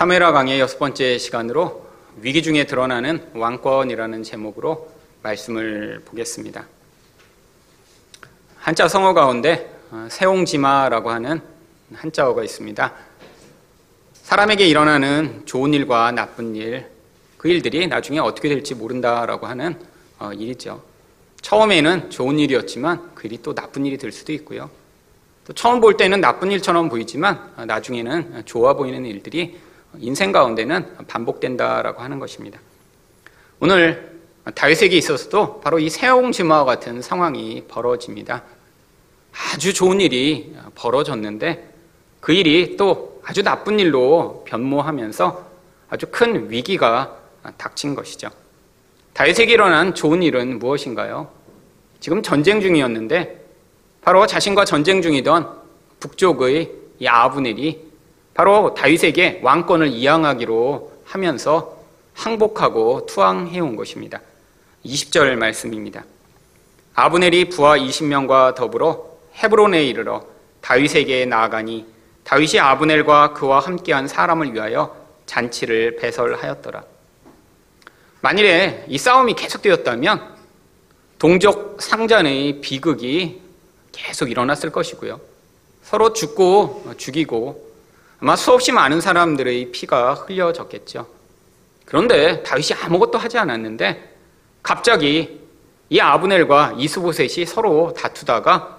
사메라 강의 여섯 번째 시간으로 위기 중에 드러나는 왕권이라는 제목으로 말씀을 보겠습니다. 한자 성어 가운데 어, 세옹지마라고 하는 한자어가 있습니다. 사람에게 일어나는 좋은 일과 나쁜 일, 그 일들이 나중에 어떻게 될지 모른다라고 하는 어, 일이죠. 처음에는 좋은 일이었지만 그 일이 또 나쁜 일이 될 수도 있고요. 또 처음 볼 때는 나쁜 일처럼 보이지만 어, 나중에는 좋아 보이는 일들이 인생 가운데는 반복된다라고 하는 것입니다. 오늘 다윗에게 있어서도 바로 이 세옹지마와 같은 상황이 벌어집니다. 아주 좋은 일이 벌어졌는데 그 일이 또 아주 나쁜 일로 변모하면서 아주 큰 위기가 닥친 것이죠. 다윗에게 일어난 좋은 일은 무엇인가요? 지금 전쟁 중이었는데 바로 자신과 전쟁 중이던 북쪽의 이 아브넬이 바로 다윗에게 왕권을 이양하기로 하면서 항복하고 투항해 온 것입니다. 20절 말씀입니다. 아브넬이 부하 20명과 더불어 헤브론에 이르러 다윗에게 나아가니 다윗이 아브넬과 그와 함께한 사람을 위하여 잔치를 배설하였더라. 만일에 이 싸움이 계속되었다면 동족 상잔의 비극이 계속 일어났을 것이고요. 서로 죽고 죽이고 아마 수없이 많은 사람들의 피가 흘려졌겠죠. 그런데 다윗이 아무것도 하지 않았는데 갑자기 이 아브넬과 이스보셋이 서로 다투다가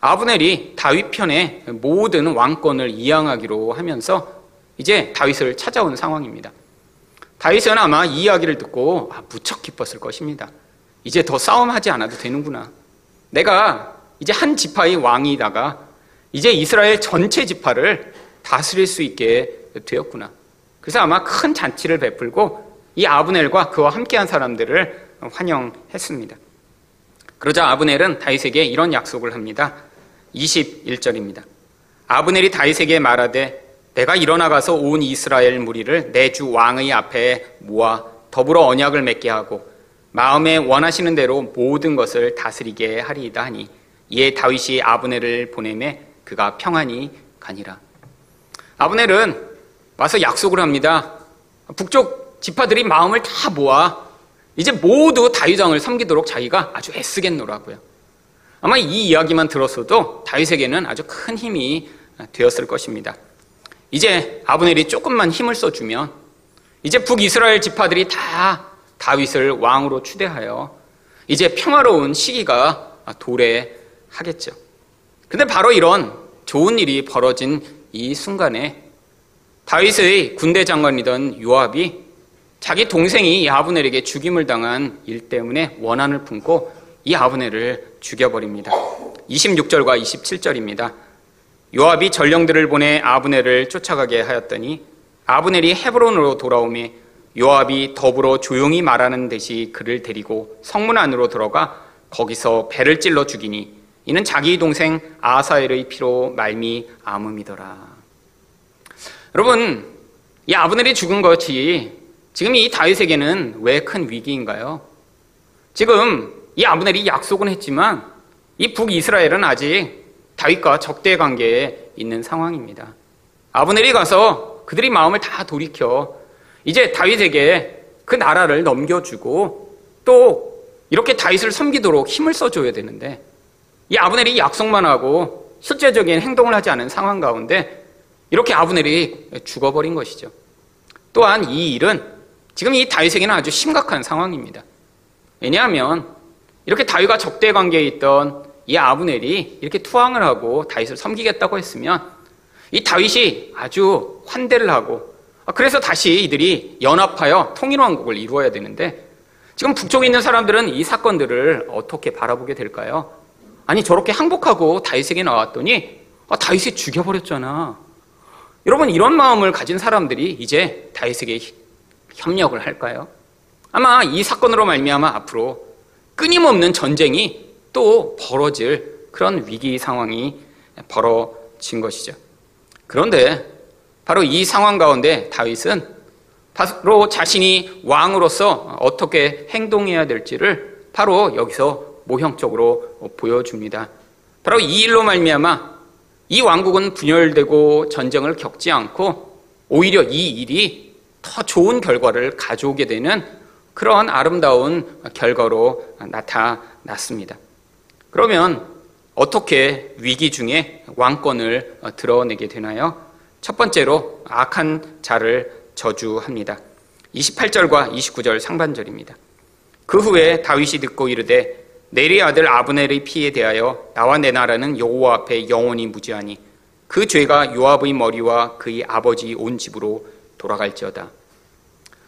아브넬이 다윗 편에 모든 왕권을 이양하기로 하면서 이제 다윗을 찾아온 상황입니다. 다윗은 아마 이 이야기를 듣고 아, 무척 기뻤을 것입니다. 이제 더 싸움하지 않아도 되는구나. 내가 이제 한 지파의 왕이다가 이제 이스라엘 전체 지파를 다스릴 수 있게 되었구나. 그래서 아마 큰 잔치를 베풀고 이 아브넬과 그와 함께한 사람들을 환영했습니다. 그러자 아브넬은 다윗에게 이런 약속을 합니다. 21절입니다. 아브넬이 다윗에게 말하되 내가 일어나가서 온 이스라엘 무리를 내 주 왕의 앞에 모아 더불어 언약을 맺게 하고 마음에 원하시는 대로 모든 것을 다스리게 하리이다 하니 이에 다윗이 아브넬을 보내매 그가 평안히 가니라. 아브넬은 와서 약속을 합니다. 북쪽 지파들이 마음을 다 모아 이제 모두 다윗왕을 섬기도록 자기가 아주 애쓰겠노라고요. 아마 이 이야기만 들었어도 다윗에게는 아주 큰 힘이 되었을 것입니다. 이제 아브넬이 조금만 힘을 써주면 이제 북이스라엘 지파들이 다 다윗을 왕으로 추대하여 이제 평화로운 시기가 도래하겠죠. 근데 바로 이런 좋은 일이 벌어진 이 순간에 다윗의 군대 장관이던 요압이 자기 동생이 아브넬에게 죽임을 당한 일 때문에 원한을 품고 이 아브넬을 죽여버립니다. 26절과 27절입니다. 요압이 전령들을 보내 아브넬을 쫓아가게 하였더니 아브넬이 헤브론으로 돌아오매 요압이 더불어 조용히 말하는 듯이 그를 데리고 성문 안으로 들어가 거기서 배를 찔러 죽이니 이는 자기 동생 아사엘의 피로 말미 암음이더라. 여러분, 이 아브넬이 죽은 것이 지금 이 다윗에게는 왜 큰 위기인가요? 지금 이 아브넬이 약속은 했지만 이 북이스라엘은 아직 다윗과 적대 관계에 있는 상황입니다. 아브넬이 가서 그들이 마음을 다 돌이켜 이제 다윗에게 그 나라를 넘겨주고 또 이렇게 다윗을 섬기도록 힘을 써줘야 되는데 이 아브넬이 약속만 하고 실제적인 행동을 하지 않은 상황 가운데 이렇게 아브넬이 죽어버린 것이죠. 또한 이 일은 지금 이 다윗에게는 아주 심각한 상황입니다. 왜냐하면 이렇게 다윗과 적대 관계에 있던 이 아브넬이 이렇게 투항을 하고 다윗을 섬기겠다고 했으면 이 다윗이 아주 환대를 하고 그래서 다시 이들이 연합하여 통일왕국을 이루어야 되는데 지금 북쪽에 있는 사람들은 이 사건들을 어떻게 바라보게 될까요? 아니 저렇게 항복하고 다윗에게 나왔더니 아, 다윗이 죽여버렸잖아. 여러분 이런 마음을 가진 사람들이 이제 다윗에게 협력을 할까요? 아마 이 사건으로 말미암아 앞으로 끊임없는 전쟁이 또 벌어질 그런 위기 상황이 벌어진 것이죠. 그런데 바로 이 상황 가운데 다윗은 바로 자신이 왕으로서 어떻게 행동해야 될지를 바로 여기서 모형적으로 보여줍니다. 바로 이 일로 말미암아 이 왕국은 분열되고 전쟁을 겪지 않고 오히려 이 일이 더 좋은 결과를 가져오게 되는 그러한 아름다운 결과로 나타났습니다. 그러면 어떻게 위기 중에 왕권을 드러내게 되나요? 첫 번째로 악한 자를 저주합니다. 28절과 29절 상반절입니다. 그 후에 다윗이 듣고 이르되 내리 아들 아브넬의 피에 대하여 나와 내 나라는 여호와 앞에 영원히 무지하니 그 죄가 요압의 머리와 그의 아버지 온 집으로 돌아갈지어다.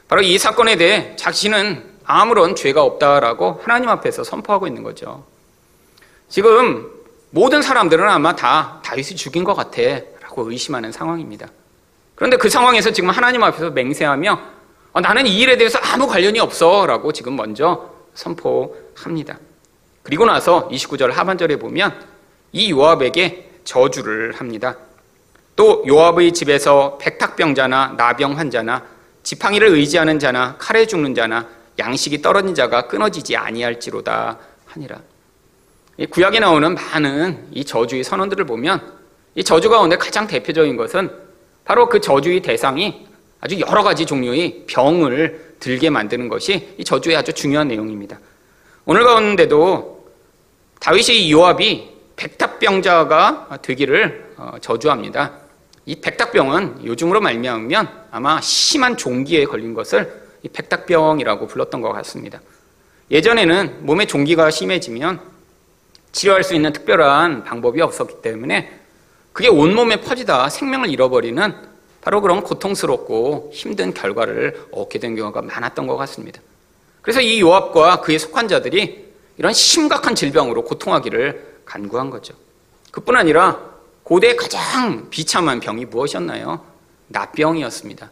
바로 이 사건에 대해 자신은 아무런 죄가 없다라고 하나님 앞에서 선포하고 있는 거죠. 지금 모든 사람들은 아마 다 다윗이 죽인 것 같아라고 의심하는 상황입니다. 그런데 그 상황에서 지금 하나님 앞에서 맹세하며 어, 나는 이 일에 대해서 아무 관련이 없어라고 지금 먼저 선포합니다. 그리고 나서 29절 하반절에 보면 이 요압에게 저주를 합니다. 또 요압의 집에서 백탁병자나 나병 환자나 지팡이를 의지하는 자나 칼에 죽는 자나 양식이 떨어진 자가 끊어지지 아니할지로다 하니라. 구약에 나오는 많은 이 저주의 선언들을 보면 이 저주 가운데 가장 대표적인 것은 바로 그 저주의 대상이 아주 여러 가지 종류의 병을 들게 만드는 것이 이 저주의 아주 중요한 내용입니다. 오늘 가운데도 다윗이 요압이 백탁병자가 되기를 어, 저주합니다. 이 백탁병은 요즘으로 말미암으면 아마 심한 종기에 걸린 것을 이 백탁병이라고 불렀던 것 같습니다. 예전에는 몸에 종기가 심해지면 치료할 수 있는 특별한 방법이 없었기 때문에 그게 온몸에 퍼지다 생명을 잃어버리는 바로 그런 고통스럽고 힘든 결과를 얻게 된 경우가 많았던 것 같습니다. 그래서 이 요압과 그의 속한 자들이 이런 심각한 질병으로 고통하기를 간구한 거죠. 그뿐 아니라 고대 가장 비참한 병이 무엇이었나요? 납병이었습니다.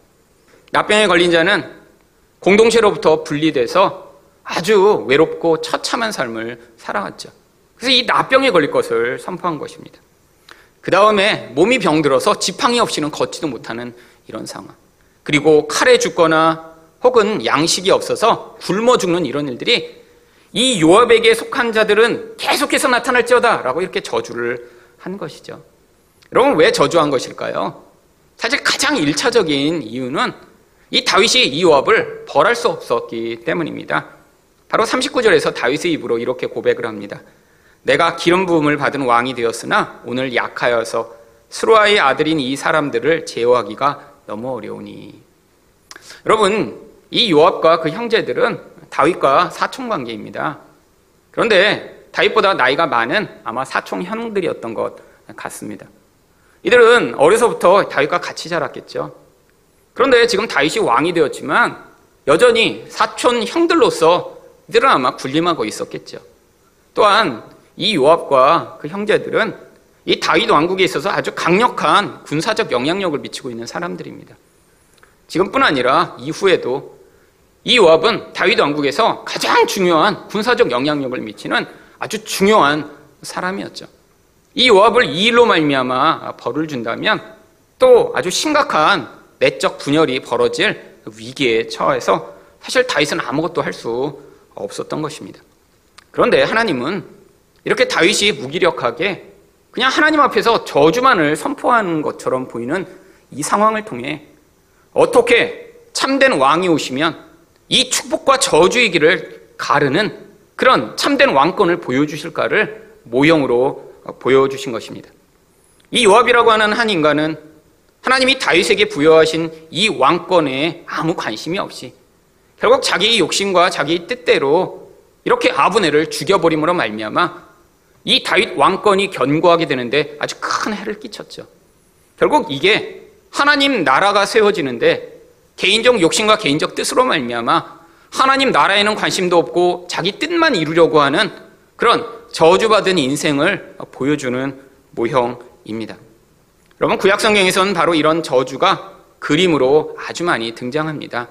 납병에 걸린 자는 공동체로부터 분리돼서 아주 외롭고 처참한 삶을 살아왔죠. 그래서 이 납병에 걸릴 것을 선포한 것입니다. 그 다음에 몸이 병들어서 지팡이 없이는 걷지도 못하는 이런 상황. 그리고 칼에 죽거나 혹은 양식이 없어서 굶어 죽는 이런 일들이 이 요압에게 속한 자들은 계속해서 나타날지어다 라고 이렇게 저주를 한 것이죠. 여러분 왜 저주한 것일까요? 사실 가장 일차적인 이유는 이 다윗이 이 요압을 벌할 수 없었기 때문입니다. 바로 39절에서 다윗의 입으로 이렇게 고백을 합니다. 내가 기름 부음을 받은 왕이 되었으나 오늘 약하여서 수루아의 아들인 이 사람들을 제어하기가 너무 어려우니. 여러분, 이 요압과 그 형제들은 다윗과 사촌 관계입니다. 그런데 다윗보다 나이가 많은 아마 사촌 형들이었던 것 같습니다. 이들은 어려서부터 다윗과 같이 자랐겠죠. 그런데 지금 다윗이 왕이 되었지만 여전히 사촌 형들로서 이들은 아마 군림하고 있었겠죠. 또한 이 요압과 그 형제들은 이 다윗 왕국에 있어서 아주 강력한 군사적 영향력을 미치고 있는 사람들입니다. 지금뿐 아니라 이후에도 이 요압은 다윗 왕국에서 가장 중요한 군사적 영향력을 미치는 아주 중요한 사람이었죠. 이 요압을 이 일로 말미암아 벌을 준다면 또 아주 심각한 내적 분열이 벌어질 위기에 처해서 사실 다윗은 아무것도 할 수 없었던 것입니다. 그런데 하나님은 이렇게 다윗이 무기력하게 그냥 하나님 앞에서 저주만을 선포하는 것처럼 보이는 이 상황을 통해 어떻게 참된 왕이 오시면 이 축복과 저주의 길을 가르는 그런 참된 왕권을 보여주실까를 모형으로 보여주신 것입니다. 이 요압이라고 하는 한 인간은 하나님이 다윗에게 부여하신 이 왕권에 아무 관심이 없이 결국 자기 욕심과 자기 뜻대로 이렇게 아브네를 죽여버림으로 말미암아 이 다윗 왕권이 견고하게 되는데 아주 큰 해를 끼쳤죠. 결국 이게 하나님 나라가 세워지는데 개인적 욕심과 개인적 뜻으로 말미암아 하나님 나라에는 관심도 없고 자기 뜻만 이루려고 하는 그런 저주받은 인생을 보여주는 모형입니다. 여러분 구약 성경에서는 바로 이런 저주가 그림으로 아주 많이 등장합니다.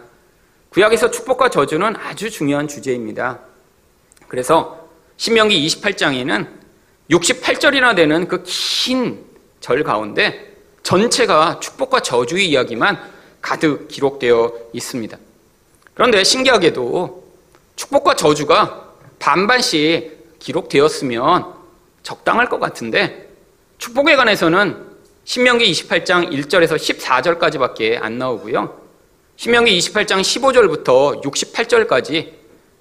구약에서 축복과 저주는 아주 중요한 주제입니다. 그래서 신명기 28장에는 68절이나 되는 그 긴 절 가운데 전체가 축복과 저주의 이야기만 가득 기록되어 있습니다. 그런데 신기하게도 축복과 저주가 반반씩 기록되었으면 적당할 것 같은데 축복에 관해서는 신명기 28장 1절에서 14절까지밖에 안 나오고요. 신명기 28장 15절부터 68절까지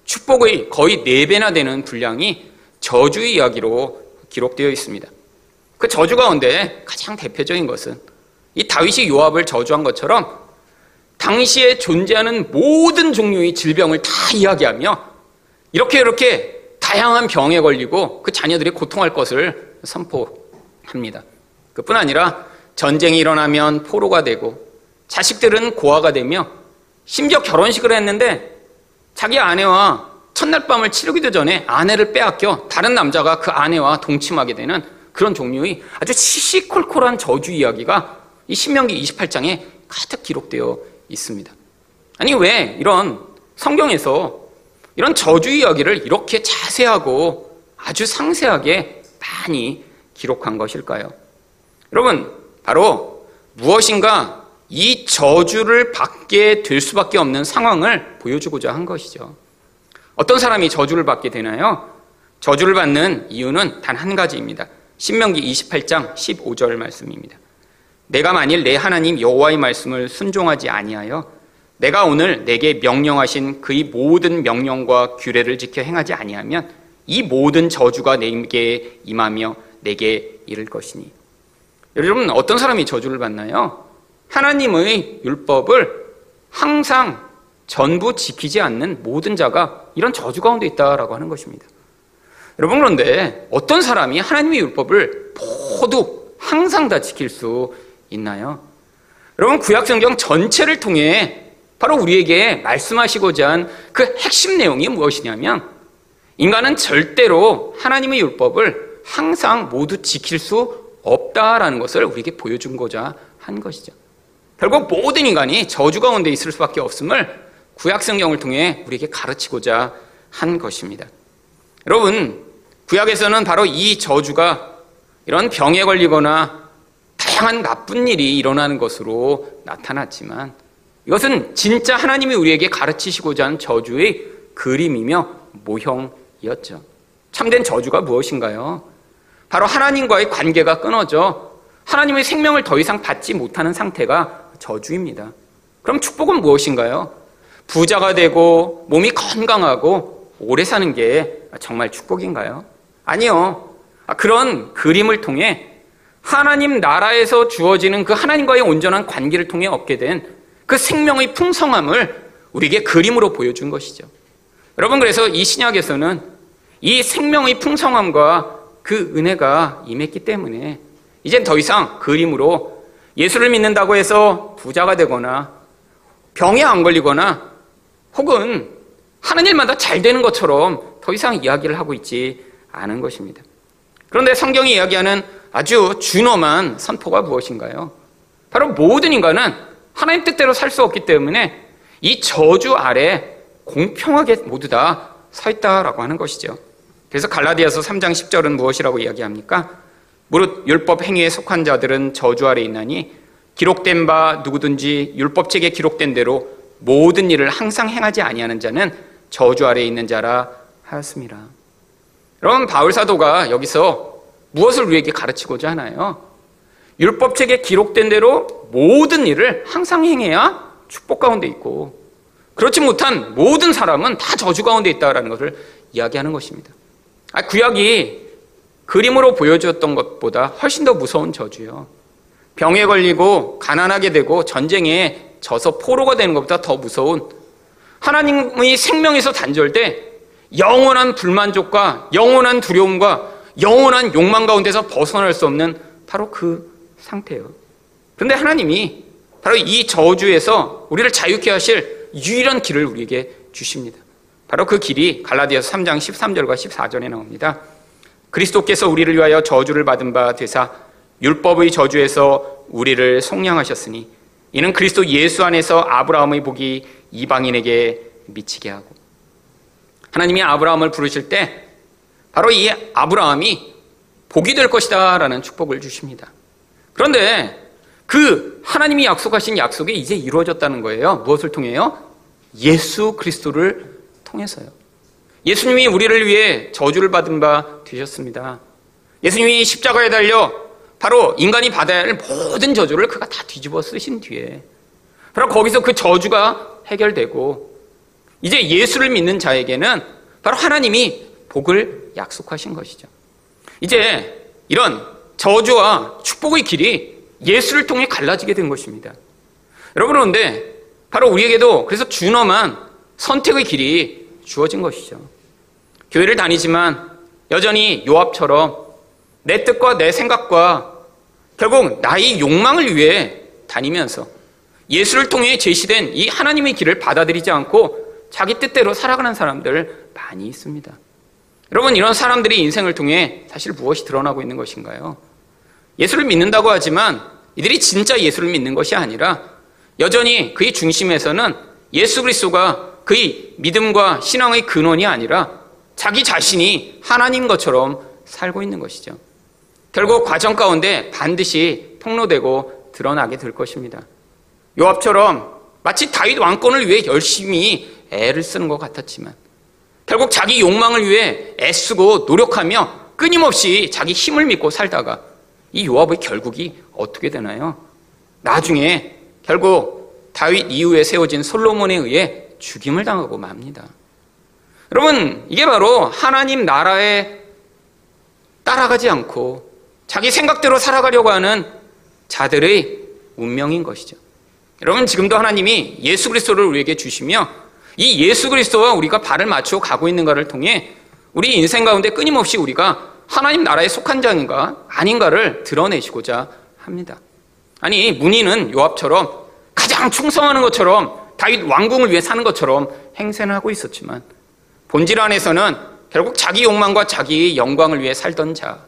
축복의 거의 4배나 되는 분량이 저주의 이야기로 기록되어 있습니다. 그 저주 가운데 가장 대표적인 것은 이 다윗이 요압을 저주한 것처럼 당시에 존재하는 모든 종류의 질병을 다 이야기하며 이렇게 이렇게 다양한 병에 걸리고 그 자녀들이 고통할 것을 선포합니다. 그뿐 아니라 전쟁이 일어나면 포로가 되고 자식들은 고아가 되며 심지어 결혼식을 했는데 자기 아내와 첫날 밤을 치르기도 전에 아내를 빼앗겨 다른 남자가 그 아내와 동침하게 되는 그런 종류의 아주 시시콜콜한 저주 이야기가 이 신명기 28장에 가득 기록되어 있습니다. 아니 왜 이런 성경에서 이런 저주 이야기를 이렇게 자세하고 아주 상세하게 많이 기록한 것일까요? 여러분 바로 무엇인가 이 저주를 받게 될 수밖에 없는 상황을 보여주고자 한 것이죠. 어떤 사람이 저주를 받게 되나요? 저주를 받는 이유는 단 한 가지입니다. 신명기 28장 15절 말씀입니다. 내가 만일 내 하나님 여호와의 말씀을 순종하지 아니하여 내가 오늘 내게 명령하신 그의 모든 명령과 규례를 지켜 행하지 아니하면 이 모든 저주가 내게 임하며 내게 이를 것이니. 여러분 어떤 사람이 저주를 받나요? 하나님의 율법을 항상 전부 지키지 않는 모든 자가 이런 저주 가운데 있다라고 하는 것입니다. 여러분 그런데 어떤 사람이 하나님의 율법을 모두 항상 다 지킬 수 있나요? 여러분 구약 성경 전체를 통해 바로 우리에게 말씀하시고자 한 그 핵심 내용이 무엇이냐면 인간은 절대로 하나님의 율법을 항상 모두 지킬 수 없다라는 것을 우리에게 보여준고자 한 것이죠. 결국 모든 인간이 저주 가운데 있을 수밖에 없음을 구약 성경을 통해 우리에게 가르치고자 한 것입니다. 여러분, 구약에서는 바로 이 저주가 이런 병에 걸리거나 다양한 나쁜 일이 일어나는 것으로 나타났지만 이것은 진짜 하나님이 우리에게 가르치시고자 한 저주의 그림이며 모형이었죠. 참된 저주가 무엇인가요? 바로 하나님과의 관계가 끊어져 하나님의 생명을 더 이상 받지 못하는 상태가 저주입니다. 그럼 축복은 무엇인가요? 부자가 되고 몸이 건강하고 오래 사는 게 정말 축복인가요? 아니요. 그런 그림을 통해 하나님 나라에서 주어지는 그 하나님과의 온전한 관계를 통해 얻게 된 그 생명의 풍성함을 우리에게 그림으로 보여준 것이죠. 여러분, 그래서 이 신약에서는 이 생명의 풍성함과 그 은혜가 임했기 때문에 이젠 더 이상 그림으로 예수를 믿는다고 해서 부자가 되거나 병에 안 걸리거나 혹은 하는 일마다 잘 되는 것처럼 더 이상 이야기를 하고 있지 않은 것입니다. 그런데 성경이 이야기하는 아주 준엄한 선포가 무엇인가요? 바로 모든 인간은 하나님 뜻대로 살 수 없기 때문에 이 저주 아래 공평하게 모두 다 서 있다라고 하는 것이죠. 그래서 갈라디아서 3장 10절은 무엇이라고 이야기합니까? 무릇 율법 행위에 속한 자들은 저주 아래 있나니 기록된 바 누구든지 율법책에 기록된 대로 모든 일을 항상 행하지 아니하는 자는 저주 아래 있는 자라 하였습니다. 여러분 바울 사도가 여기서 무엇을 우리에게 가르치고자 하나요? 율법책에 기록된 대로 모든 일을 항상 행해야 축복 가운데 있고 그렇지 못한 모든 사람은 다 저주 가운데 있다라는 것을 이야기하는 것입니다. 아, 구약이 그림으로 보여주었던 것보다 훨씬 더 무서운 저주요. 병에 걸리고 가난하게 되고 전쟁에 져서 포로가 되는 것보다 더 무서운 하나님의 생명에서 단절돼 영원한 불만족과 영원한 두려움과 영원한 욕망 가운데서 벗어날 수 없는 바로 그 상태예요. 그런데 하나님이 바로 이 저주에서 우리를 자유케 하실 유일한 길을 우리에게 주십니다. 바로 그 길이 갈라디아서 3장 13절과 14절에 나옵니다. 그리스도께서 우리를 위하여 저주를 받은 바 되사 율법의 저주에서 우리를 속량하셨으니 이는 그리스도 예수 안에서 아브라함의 복이 이방인에게 미치게 하고 하나님이 아브라함을 부르실 때 바로 이 아브라함이 복이 될 것이다 라는 축복을 주십니다. 그런데 그 하나님이 약속하신 약속이 이제 이루어졌다는 거예요. 무엇을 통해요? 예수 그리스도를 통해서요. 예수님이 우리를 위해 저주를 받은 바 되셨습니다. 예수님이 십자가에 달려 바로 인간이 받아야 할 모든 저주를 그가 다 뒤집어 쓰신 뒤에 바로 거기서 그 저주가 해결되고 이제 예수를 믿는 자에게는 바로 하나님이 복을 약속하신 것이죠. 이제 이런 저주와 축복의 길이 예수를 통해 갈라지게 된 것입니다. 여러분 그런데 바로 우리에게도 그래서 준엄한 선택의 길이 주어진 것이죠. 교회를 다니지만 여전히 요압처럼 내 뜻과 내 생각과 결국 나의 욕망을 위해 다니면서 예수를 통해 제시된 이 하나님의 길을 받아들이지 않고 자기 뜻대로 살아가는 사람들 많이 있습니다. 여러분, 이런 사람들이 인생을 통해 사실 무엇이 드러나고 있는 것인가요? 예수를 믿는다고 하지만 이들이 진짜 예수를 믿는 것이 아니라 여전히 그의 중심에서는 예수 그리스도가 그의 믿음과 신앙의 근원이 아니라 자기 자신이 하나님 것처럼 살고 있는 것이죠. 결국 과정 가운데 반드시 폭로되고 드러나게 될 것입니다. 요압처럼 마치 다윗 왕권을 위해 열심히 애를 쓰는 것 같았지만 결국 자기 욕망을 위해 애쓰고 노력하며 끊임없이 자기 힘을 믿고 살다가 이 요압의 결국이 어떻게 되나요? 나중에 결국 다윗 이후에 세워진 솔로몬에 의해 죽임을 당하고 맙니다. 여러분, 이게 바로 하나님 나라에 따라가지 않고 자기 생각대로 살아가려고 하는 자들의 운명인 것이죠. 여러분, 지금도 하나님이 예수 그리스도를 우리에게 주시며 이 예수 그리스도와 우리가 발을 맞추어 가고 있는가를 통해 우리 인생 가운데 끊임없이 우리가 하나님 나라에 속한 자인가 아닌가를 드러내시고자 합니다. 아니, 문의는 요압처럼 가장 충성하는 것처럼 다윗 왕궁을 위해 사는 것처럼 행세를 하고 있었지만 본질 안에서는 결국 자기 욕망과 자기 영광을 위해 살던 자.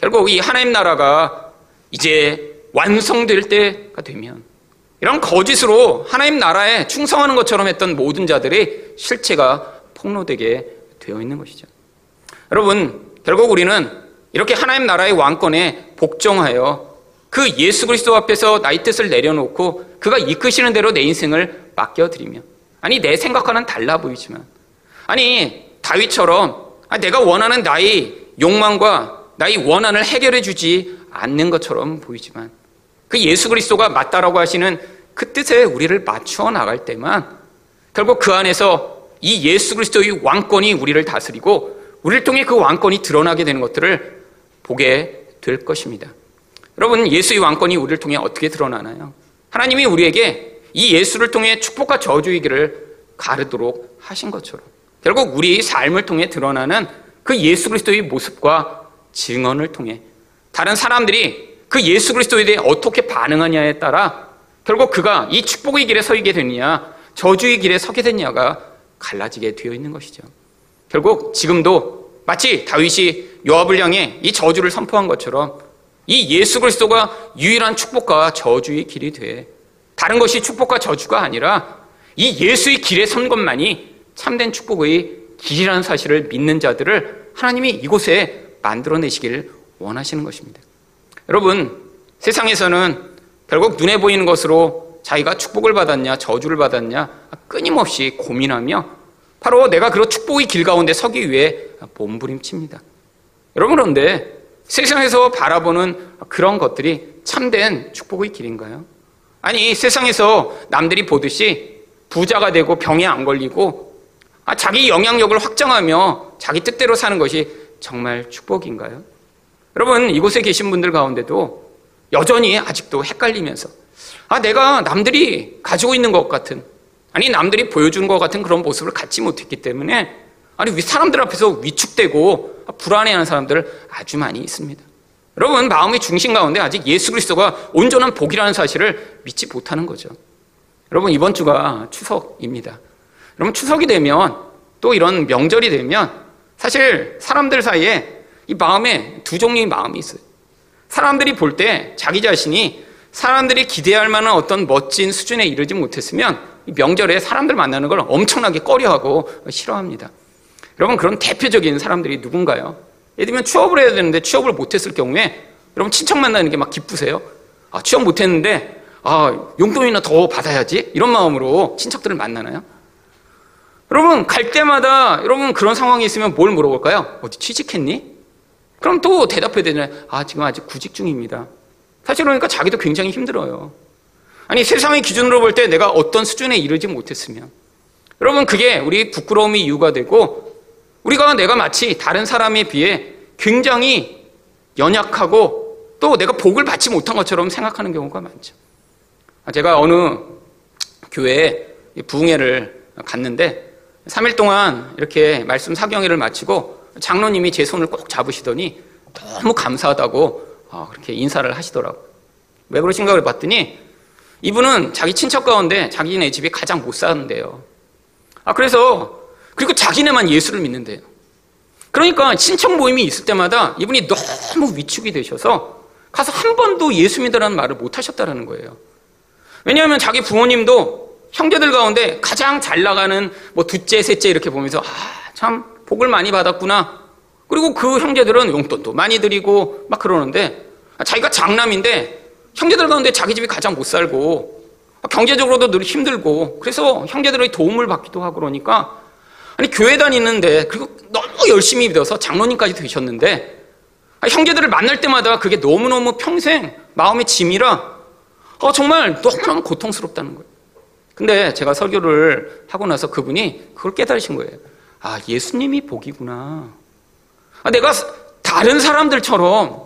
결국 이 하나님 나라가 이제 완성될 때가 되면 이런 거짓으로 하나님 나라에 충성하는 것처럼 했던 모든 자들의 실체가 폭로되게 되어 있는 것이죠. 여러분, 결국 우리는 이렇게 하나님 나라의 왕권에 복종하여 그 예수 그리스도 앞에서 나의 뜻을 내려놓고 그가 이끄시는 대로 내 인생을 맡겨드리며 아니 내 생각과는 달라 보이지만 아니 다윗처럼 내가 원하는 나의 욕망과 나의 원한을 해결해 주지 않는 것처럼 보이지만 그 예수 그리스도가 맞다라고 하시는 그 뜻에 우리를 맞추어 나갈 때만 결국 그 안에서 이 예수 그리스도의 왕권이 우리를 다스리고 우리를 통해 그 왕권이 드러나게 되는 것들을 보게 될 것입니다. 여러분, 예수의 왕권이 우리를 통해 어떻게 드러나나요? 하나님이 우리에게 이 예수를 통해 축복과 저주의 길을 가르도록 하신 것처럼 결국 우리 삶을 통해 드러나는 그 예수 그리스도의 모습과 증언을 통해 다른 사람들이 그 예수 그리스도에 대해 어떻게 반응하냐에 따라 결국 그가 이 축복의 길에 서게 되느냐 저주의 길에 서게 되느냐가 갈라지게 되어 있는 것이죠. 결국 지금도 마치 다윗이 요압을 향해 이 저주를 선포한 것처럼 이 예수 그리스도가 유일한 축복과 저주의 길이 돼 다른 것이 축복과 저주가 아니라 이 예수의 길에 선 것만이 참된 축복의 길이라는 사실을 믿는 자들을 하나님이 이곳에 만들어내시길 원하시는 것입니다. 여러분, 세상에서는 결국 눈에 보이는 것으로 자기가 축복을 받았냐, 저주를 받았냐, 끊임없이 고민하며 바로 내가 그런 축복의 길 가운데 서기 위해 몸부림칩니다. 여러분, 그런데 세상에서 바라보는 그런 것들이 참된 축복의 길인가요? 아니, 세상에서 남들이 보듯이 부자가 되고 병에 안 걸리고 아, 자기 영향력을 확장하며 자기 뜻대로 사는 것이 정말 축복인가요? 여러분, 이곳에 계신 분들 가운데도 여전히 아직도 헷갈리면서, 아, 내가 남들이 가지고 있는 것 같은, 아니, 남들이 보여주는 것 같은 그런 모습을 갖지 못했기 때문에, 아니, 사람들 앞에서 위축되고 불안해하는 사람들 아주 많이 있습니다. 여러분, 마음의 중심 가운데 아직 예수 그리스도가 온전한 복이라는 사실을 믿지 못하는 거죠. 여러분, 이번 주가 추석입니다. 그러면 추석이 되면 또 이런 명절이 되면 사실 사람들 사이에 이 마음에 두 종류의 마음이 있어요. 사람들이 볼 때 자기 자신이 사람들이 기대할 만한 어떤 멋진 수준에 이르지 못했으면 명절에 사람들 만나는 걸 엄청나게 꺼려하고 싫어합니다. 여러분 그런 대표적인 사람들이 누군가요? 예를 들면 취업을 해야 되는데 취업을 못했을 경우에 여러분 친척 만나는 게 막 기쁘세요? 아 취업 못했는데 아 용돈이나 더 받아야지 이런 마음으로 친척들을 만나나요? 여러분, 갈 때마다 여러분 그런 상황이 있으면 뭘 물어볼까요? 어디 취직했니? 그럼 또 대답해야 되잖아요. 아, 지금 아직 구직 중입니다. 사실 그러니까 자기도 굉장히 힘들어요. 아니, 세상의 기준으로 볼 때 내가 어떤 수준에 이르지 못했으면. 여러분, 그게 우리 부끄러움이 이유가 되고, 우리가 내가 마치 다른 사람에 비해 굉장히 연약하고 또 내가 복을 받지 못한 것처럼 생각하는 경우가 많죠. 아, 제가 어느 교회에 부흥회를 갔는데 3일 동안 이렇게 말씀 사경회를 마치고 장로님이 제 손을 꼭 잡으시더니 너무 감사하다고 아, 그렇게 인사를 하시더라고요. 왜 그러신가 를 봤더니 이분은 자기 친척 가운데 자기네 집이 가장 못 사는데요. 아, 그래서 그리고 자기네만 예수를 믿는데요. 그러니까 친척 모임이 있을 때마다 이분이 너무 위축이 되셔서 가서 한 번도 예수 믿으라는 말을 못 하셨다라는 거예요. 왜냐하면 자기 부모님도 형제들 가운데 가장 잘 나가는 뭐 둘째, 셋째 이렇게 보면서 아, 참 복을 많이 받았구나. 그리고 그 형제들은 용돈도 많이 드리고 막 그러는데 자기가 장남인데 형제들 가운데 자기 집이 가장 못 살고 경제적으로도 늘 힘들고 그래서 형제들의 도움을 받기도 하고 그러니까 아니 교회 다니는데 그리고 너무 열심히 믿어서 장로님까지 되셨는데 형제들을 만날 때마다 그게 너무너무 평생 마음의 짐이라 어, 정말 너무너무 고통스럽다는 거예요. 근데 제가 설교를 하고 나서 그분이 그걸 깨달으신 거예요. 아, 예수님이 복이구나. 아, 내가 다른 사람들처럼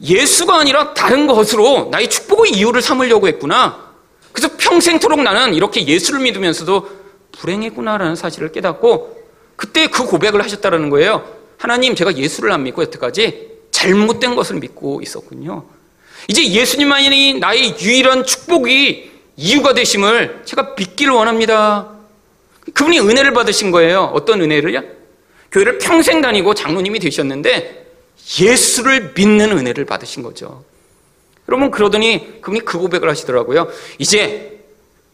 예수가 아니라 다른 것으로 나의 축복의 이유를 삼으려고 했구나. 그래서 평생토록 나는 이렇게 예수를 믿으면서도 불행했구나라는 사실을 깨닫고 그때 그 고백을 하셨다는 거예요. 하나님, 제가 예수를 안 믿고 여태까지 잘못된 것을 믿고 있었군요. 이제 예수님만이 나의 유일한 축복이 이유가 되심을 제가 믿기를 원합니다. 그분이 은혜를 받으신 거예요. 어떤 은혜를요? 교회를 평생 다니고 장로님이 되셨는데 예수를 믿는 은혜를 받으신 거죠. 여러분 그러더니 그분이 그 고백을 하시더라고요. 이제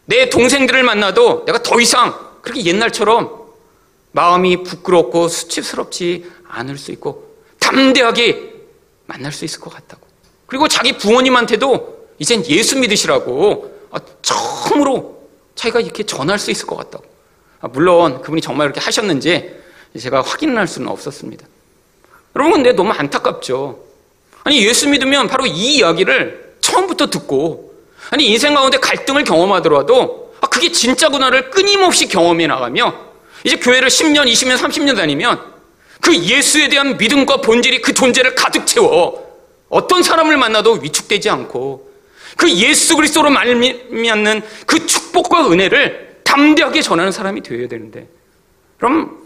내 동생들을 만나도 내가 더 이상 그렇게 옛날처럼 마음이 부끄럽고 수치스럽지 않을 수 있고 담대하게 만날 수 있을 것 같다고. 그리고 자기 부모님한테도 이젠 예수 믿으시라고 아, 처음으로 자기가 이렇게 전할 수 있을 것 같다고. 아, 물론 그분이 정말 이렇게 하셨는지 제가 확인할 수는 없었습니다. 여러분, 근데 너무 안타깝죠. 아니, 예수 믿으면 바로 이 이야기를 처음부터 듣고, 아니, 인생 가운데 갈등을 경험하더라도, 아, 그게 진짜구나를 끊임없이 경험해 나가며, 이제 교회를 10년, 20년, 30년 다니면, 그 예수에 대한 믿음과 본질이 그 존재를 가득 채워, 어떤 사람을 만나도 위축되지 않고, 그 예수 그리스도로 말미암는 그 축복과 은혜를 담대하게 전하는 사람이 되어야 되는데, 그럼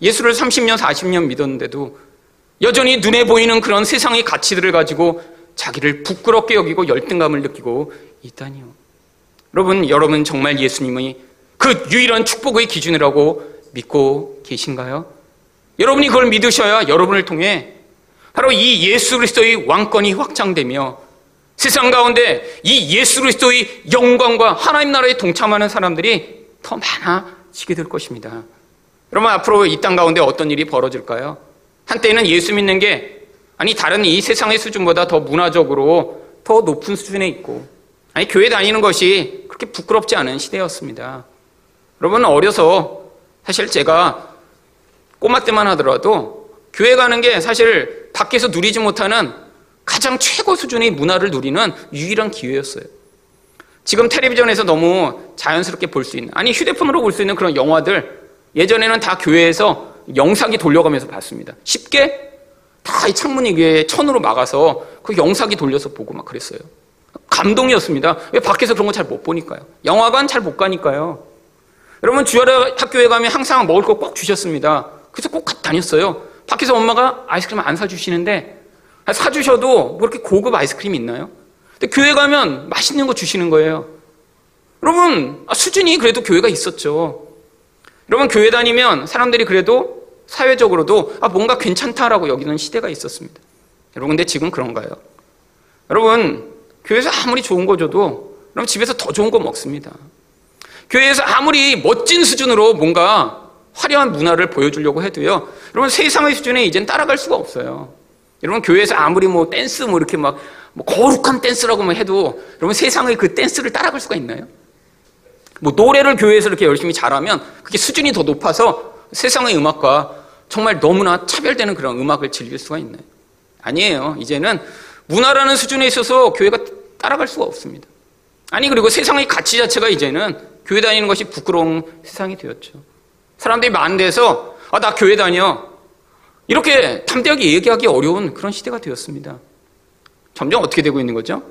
예수를 30년, 40년 믿었는데도 여전히 눈에 보이는 그런 세상의 가치들을 가지고 자기를 부끄럽게 여기고 열등감을 느끼고 있다니요. 여러분, 여러분 정말 예수님의 그 유일한 축복의 기준이라고 믿고 계신가요? 여러분이 그걸 믿으셔야 여러분을 통해 바로 이 예수 그리스도의 왕권이 확장되며 세상 가운데 이 예수 그리스도의 영광과 하나님 나라에 동참하는 사람들이 더 많아지게 될 것입니다. 여러분 앞으로 이 땅 가운데 어떤 일이 벌어질까요? 한때는 예수 믿는 게 아니 다른 이 세상의 수준보다 더 문화적으로 더 높은 수준에 있고 아니 교회 다니는 것이 그렇게 부끄럽지 않은 시대였습니다. 여러분 어려서 사실 제가 꼬마 때만 하더라도 교회 가는 게 사실 밖에서 누리지 못하는 가장 최고 수준의 문화를 누리는 유일한 기회였어요. 지금 텔레비전에서 너무 자연스럽게 볼 수 있는 아니 휴대폰으로 볼 수 있는 그런 영화들 예전에는 다 교회에서 영상기 돌려가면서 봤습니다. 쉽게 다 이 창문 위에 천으로 막아서 그 영상기 돌려서 보고 막 그랬어요. 감동이었습니다. 왜 밖에서 그런 거 잘 못 보니까요. 영화관 잘 못 가니까요. 여러분 주야라 학교에 가면 항상 먹을 거 꼭 주셨습니다. 그래서 꼭 다녔어요. 밖에서 엄마가 아이스크림 안 사주시는데 사주셔도 뭐 그렇게 고급 아이스크림이 있나요? 교회 가면 맛있는 거 주시는 거예요. 여러분 수준이 그래도 교회가 있었죠. 여러분 교회 다니면 사람들이 그래도 사회적으로도 아 뭔가 괜찮다라고 여기는 시대가 있었습니다. 여러분 근데 지금 그런가요? 여러분 교회에서 아무리 좋은 거 줘도 여러분 집에서 더 좋은 거 먹습니다. 교회에서 아무리 멋진 수준으로 뭔가 화려한 문화를 보여주려고 해도요. 여러분 세상의 수준에 이젠 따라갈 수가 없어요. 여러분 교회에서 아무리 뭐 댄스 뭐 이렇게 막 뭐 거룩한 댄스라고만 해도 여러분 세상의 그 댄스를 따라갈 수가 있나요? 뭐 노래를 교회에서 이렇게 열심히 잘하면 그게 수준이 더 높아서 세상의 음악과 정말 너무나 차별되는 그런 음악을 즐길 수가 있나요? 아니에요. 이제는 문화라는 수준에 있어서 교회가 따라갈 수가 없습니다. 아니 그리고 세상의 가치 자체가 이제는 교회 다니는 것이 부끄러운 세상이 되었죠. 사람들이 데서 아, 나 교회 다녀. 이렇게 담대하게 얘기하기 어려운 그런 시대가 되었습니다. 점점 어떻게 되고 있는 거죠?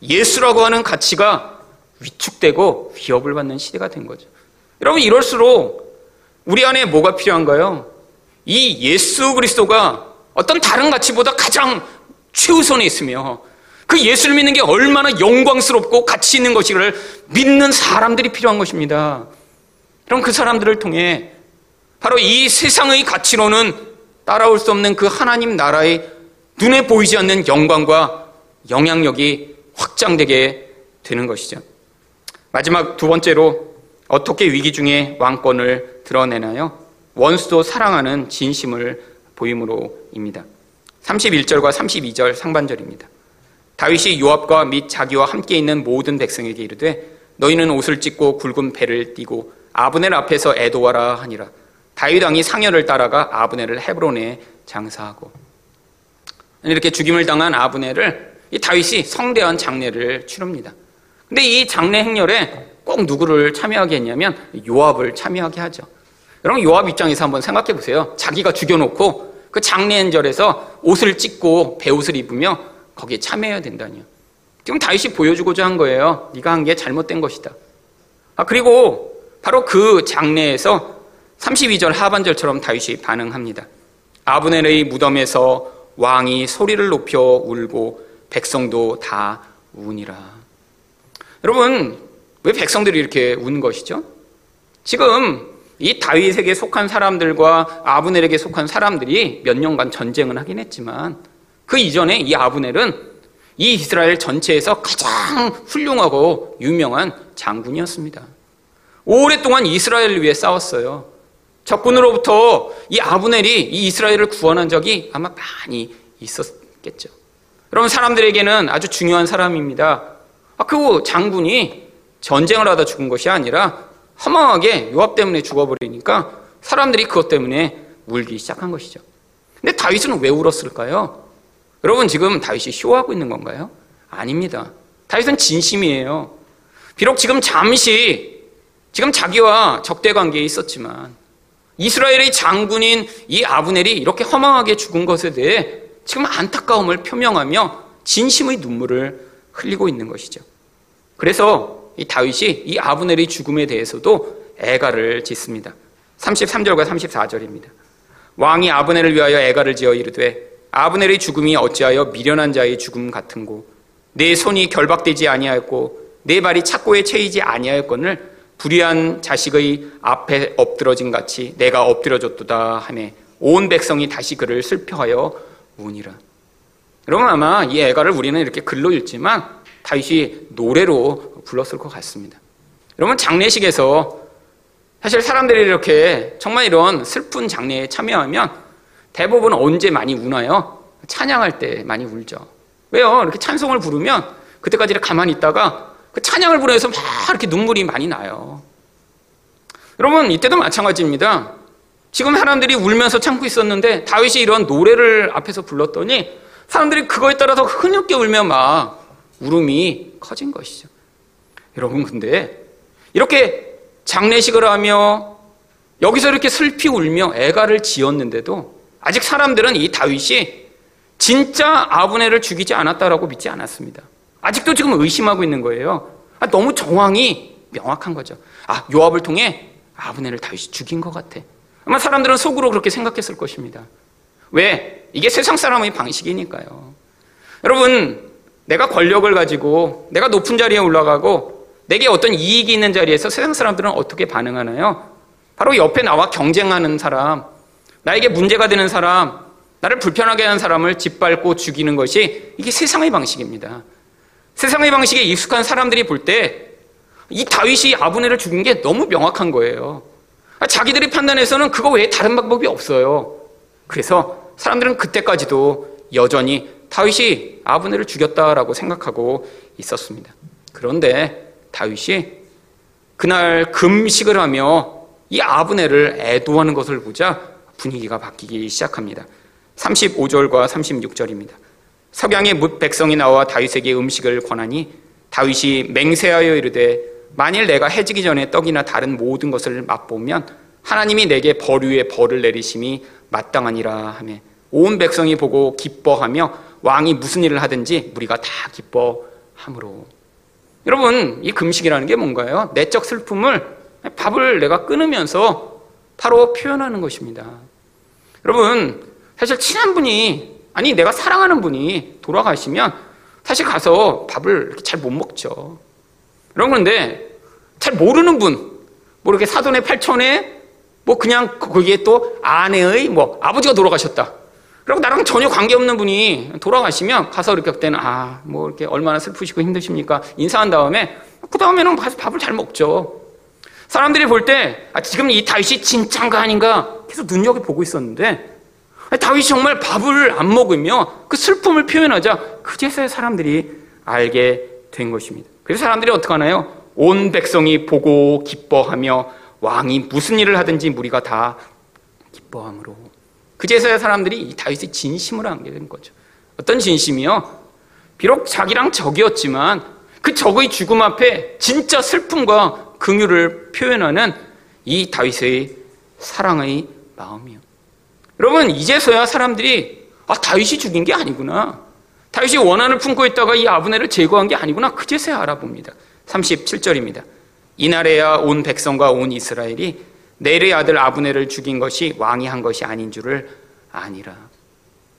예수라고 하는 가치가 위축되고 위협을 받는 시대가 된 거죠. 여러분 이럴수록 우리 안에 뭐가 필요한가요? 이 예수 그리스도가 어떤 다른 가치보다 가장 최우선에 있으며 그 예수를 믿는 게 얼마나 영광스럽고 가치 있는 것이를 믿는 사람들이 필요한 것입니다. 그럼 그 사람들을 통해 바로 이 세상의 가치로는 따라올 수 없는 그 하나님 나라의 눈에 보이지 않는 영광과 영향력이 확장되게 되는 것이죠. 마지막 두 번째로 어떻게 위기 중에 왕권을 드러내나요? 원수도 사랑하는 진심을 보임으로입니다. 31절과 32절 상반절입니다. 다윗이 요압과 및 자기와 함께 있는 모든 백성에게 이르되 너희는 옷을 찢고 굵은 배를 띠고 아브넬 앞에서 애도하라 하니라. 다윗 왕이 상여를 따라가 아브넬을 헤브론에 장사하고 이렇게 죽임을 당한 아브넬을 이 다윗이 성대한 장례를 치릅니다. 근데 이 장례 행렬에 꼭 누구를 참여하게 했냐면 요압을 참여하게 하죠. 여러분 요압 입장에서 한번 생각해 보세요. 자기가 죽여놓고 그 장례 행절에서 옷을 찢고 배옷을 입으며 거기에 참여해야 된다니요. 지금 다윗이 보여주고자 한 거예요. 네가 한 게 잘못된 것이다. 아 그리고 바로 그 장례에서 32절 하반절처럼 다윗이 반응합니다. 아브넬의 무덤에서 왕이 소리를 높여 울고 백성도 다 우니라. 여러분, 왜 백성들이 이렇게 운 것이죠? 지금 이 다윗에게 속한 사람들과 아브넬에게 속한 사람들이 몇 년간 전쟁을 하긴 했지만 그 이전에 이 아브넬은 이 이스라엘 전체에서 가장 훌륭하고 유명한 장군이었습니다. 오랫동안 이스라엘을 위해 싸웠어요. 적군으로부터 이 아브넬이 이 이스라엘을 구원한 적이 아마 많이 있었겠죠. 여러분 사람들에게는 아주 중요한 사람입니다. 아, 그 장군이 전쟁을 하다 죽은 것이 아니라 허망하게 요압 때문에 죽어버리니까 사람들이 그것 때문에 울기 시작한 것이죠. 근데 다윗은 왜 울었을까요? 여러분 지금 다윗이 쇼하고 있는 건가요? 아닙니다. 다윗은 진심이에요. 비록 지금 잠시 지금 자기와 적대 관계에 있었지만 이스라엘의 장군인 이 아브넬이 이렇게 허망하게 죽은 것에 대해 지금 안타까움을 표명하며 진심의 눈물을 흘리고 있는 것이죠. 그래서 이 다윗이 이 아브넬의 죽음에 대해서도 애가를 짓습니다. 33절과 34절입니다. 왕이 아브넬을 위하여 애가를 지어 이르되 아브넬의 죽음이 어찌하여 미련한 자의 죽음 같은고 내 손이 결박되지 아니하였고 내 발이 착고에 채이지 아니하였거늘 불의한 자식의 앞에 엎드러진 같이 내가 엎드려졌도다 하네 온 백성이 다시 그를 슬퍼하여 우니라. 여러분 아마 이 애가를 우리는 이렇게 글로 읽지만 다윗이 노래로 불렀을 것 같습니다. 여러분 장례식에서 사실 사람들이 이렇게 정말 이런 슬픈 장례에 참여하면 대부분 언제 많이 우나요? 찬양할 때 많이 울죠. 왜요? 이렇게 찬송을 부르면 그때까지 가만히 있다가 그 찬양을 부르면서 막 이렇게 눈물이 많이 나요. 여러분, 이때도 마찬가지입니다. 지금 사람들이 울면서 참고 있었는데 다윗이 이런 노래를 앞에서 불렀더니 사람들이 그거에 따라서 흐느껴 울며 막 울음이 커진 것이죠. 여러분, 근데 이렇게 장례식을 하며 여기서 이렇게 슬피 울며 애가를 지었는데도 아직 사람들은 이 다윗이 진짜 아브네를 죽이지 않았다라고 믿지 않았습니다. 아직도 지금 의심하고 있는 거예요. 아, 너무 정황이 명확한 거죠. 아, 요압을 통해 아브넬을 다윗이 죽인 것 같아. 아마 사람들은 속으로 그렇게 생각했을 것입니다. 왜? 이게 세상 사람의 방식이니까요. 여러분, 내가 권력을 가지고 내가 높은 자리에 올라가고 내게 어떤 이익이 있는 자리에서 세상 사람들은 어떻게 반응하나요? 바로 옆에 나와 경쟁하는 사람, 나에게 문제가 되는 사람, 나를 불편하게 하는 사람을 짓밟고 죽이는 것이 이게 세상의 방식입니다. 세상의 방식에 익숙한 사람들이 볼 때 이 다윗이 아브네를 죽인 게 너무 명확한 거예요. 자기들이 판단해서는 그거 외에 다른 방법이 없어요. 그래서 사람들은 그때까지도 여전히 다윗이 아브네를 죽였다라고 생각하고 있었습니다. 그런데 다윗이 그날 금식을 하며 이 아브네를 애도하는 것을 보자 분위기가 바뀌기 시작합니다. 35절과 36절입니다. 석양의 뭇 백성이 나와 다윗에게 음식을 권하니 다윗이 맹세하여 이르되 만일 내가 해지기 전에 떡이나 다른 모든 것을 맛보면 하나님이 내게 벌 위에 벌을 내리심이 마땅하니라 하며 온 백성이 보고 기뻐하며 왕이 무슨 일을 하든지 우리가 다 기뻐함으로 여러분 이 금식이라는 게 뭔가요? 내적 슬픔을 밥을 내가 끊으면서 바로 표현하는 것입니다. 여러분 사실 친한 분이 아니 내가 사랑하는 분이 돌아가시면 사실 가서 밥을 잘 못 먹죠. 여러분 그런데 잘 모르는 분, 뭐 이렇게 사돈의 팔촌에 뭐 그냥 거기에 또 아내의 뭐 아버지가 돌아가셨다. 그리고 나랑 전혀 관계없는 분이 돌아가시면 가서 이렇게 그때는 아, 뭐 이렇게 얼마나 슬프시고 힘드십니까? 인사한 다음에 그 다음에는 가서 밥을 잘 먹죠. 사람들이 볼 때 아, 지금 이 다윗이 진짠가 아닌가 계속 눈여겨보고 있었는데 다윗이 정말 밥을 안 먹으며 그 슬픔을 표현하자 그제서야 사람들이 알게 된 것입니다. 그래서 사람들이 어떻게 하나요? 온 백성이 보고 기뻐하며 왕이 무슨 일을 하든지 무리가 다 기뻐함으로 그제서야 사람들이 이 다윗의 진심을 알게 된 거죠. 어떤 진심이요? 비록 자기랑 적이었지만 그 적의 죽음 앞에 진짜 슬픔과 긍휼을 표현하는 이 다윗의 사랑의 마음이요. 여러분 이제서야 사람들이 아 다윗이 죽인 게 아니구나. 다윗이 원한을 품고 있다가 이 아브네를 제거한 게 아니구나. 그제서야 알아봅니다. 37절입니다. 이날에야 온 백성과 온 이스라엘이 내의 아들 아브네를 죽인 것이 왕이 한 것이 아닌 줄을 아니라.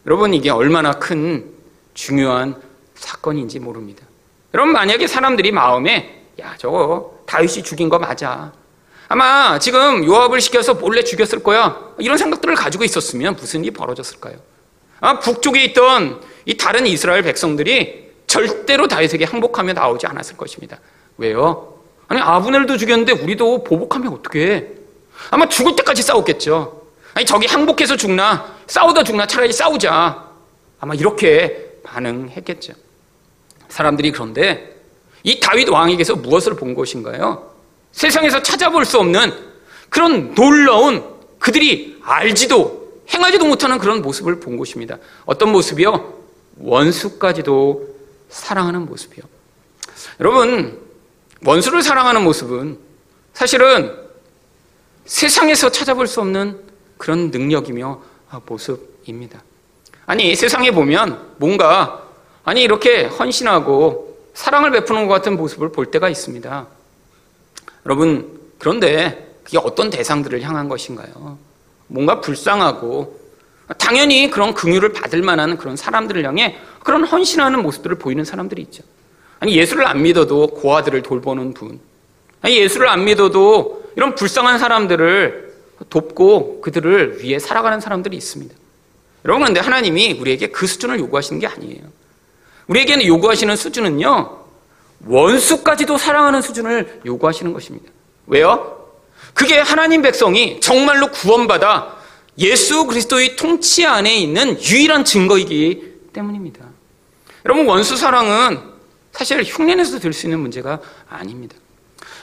여러분 이게 얼마나 큰 중요한 사건인지 모릅니다. 여러분 만약에 사람들이 마음에 야 저거 다윗이 죽인 거 맞아. 아마 지금 요압을 시켜서 몰래 죽였을 거야. 이런 생각들을 가지고 있었으면 무슨 일이 벌어졌을까요? 아, 북쪽에 있던 이 다른 이스라엘 백성들이 절대로 다윗에게 항복하며 나오지 않았을 것입니다. 왜요? 아니 아브넬도 죽였는데 우리도 보복하면 어떻게? 아마 죽을 때까지 싸웠겠죠. 아니, 저기 항복해서 죽나? 싸우다 죽나? 차라리 싸우자. 아마 이렇게 반응했겠죠. 사람들이 그런데 이 다윗 왕에게서 무엇을 본 것인가요? 세상에서 찾아볼 수 없는 그런 놀라운 그들이 알지도 행하지도 못하는 그런 모습을 본 것입니다. 어떤 모습이요? 원수까지도 사랑하는 모습이요. 여러분, 원수를 사랑하는 모습은 사실은 세상에서 찾아볼 수 없는 그런 능력이며 모습입니다. 아니, 세상에 보면 뭔가, 아니, 이렇게 헌신하고 사랑을 베푸는 것 같은 모습을 볼 때가 있습니다. 여러분, 그런데 그게 어떤 대상들을 향한 것인가요? 뭔가 불쌍하고, 당연히 그런 긍휼을 받을 만한 그런 사람들을 향해 그런 헌신하는 모습들을 보이는 사람들이 있죠. 아니, 예수를 안 믿어도 고아들을 돌보는 분. 아니, 예수를 안 믿어도 이런 불쌍한 사람들을 돕고 그들을 위해 살아가는 사람들이 있습니다. 여러분, 그런데 하나님이 우리에게 그 수준을 요구하시는 게 아니에요. 우리에게는 요구하시는 수준은요, 원수까지도 사랑하는 수준을 요구하시는 것입니다. 왜요? 그게 하나님 백성이 정말로 구원받아 예수 그리스도의 통치 안에 있는 유일한 증거이기 때문입니다. 여러분, 원수 사랑은 사실 흉내내서 될수 있는 문제가 아닙니다.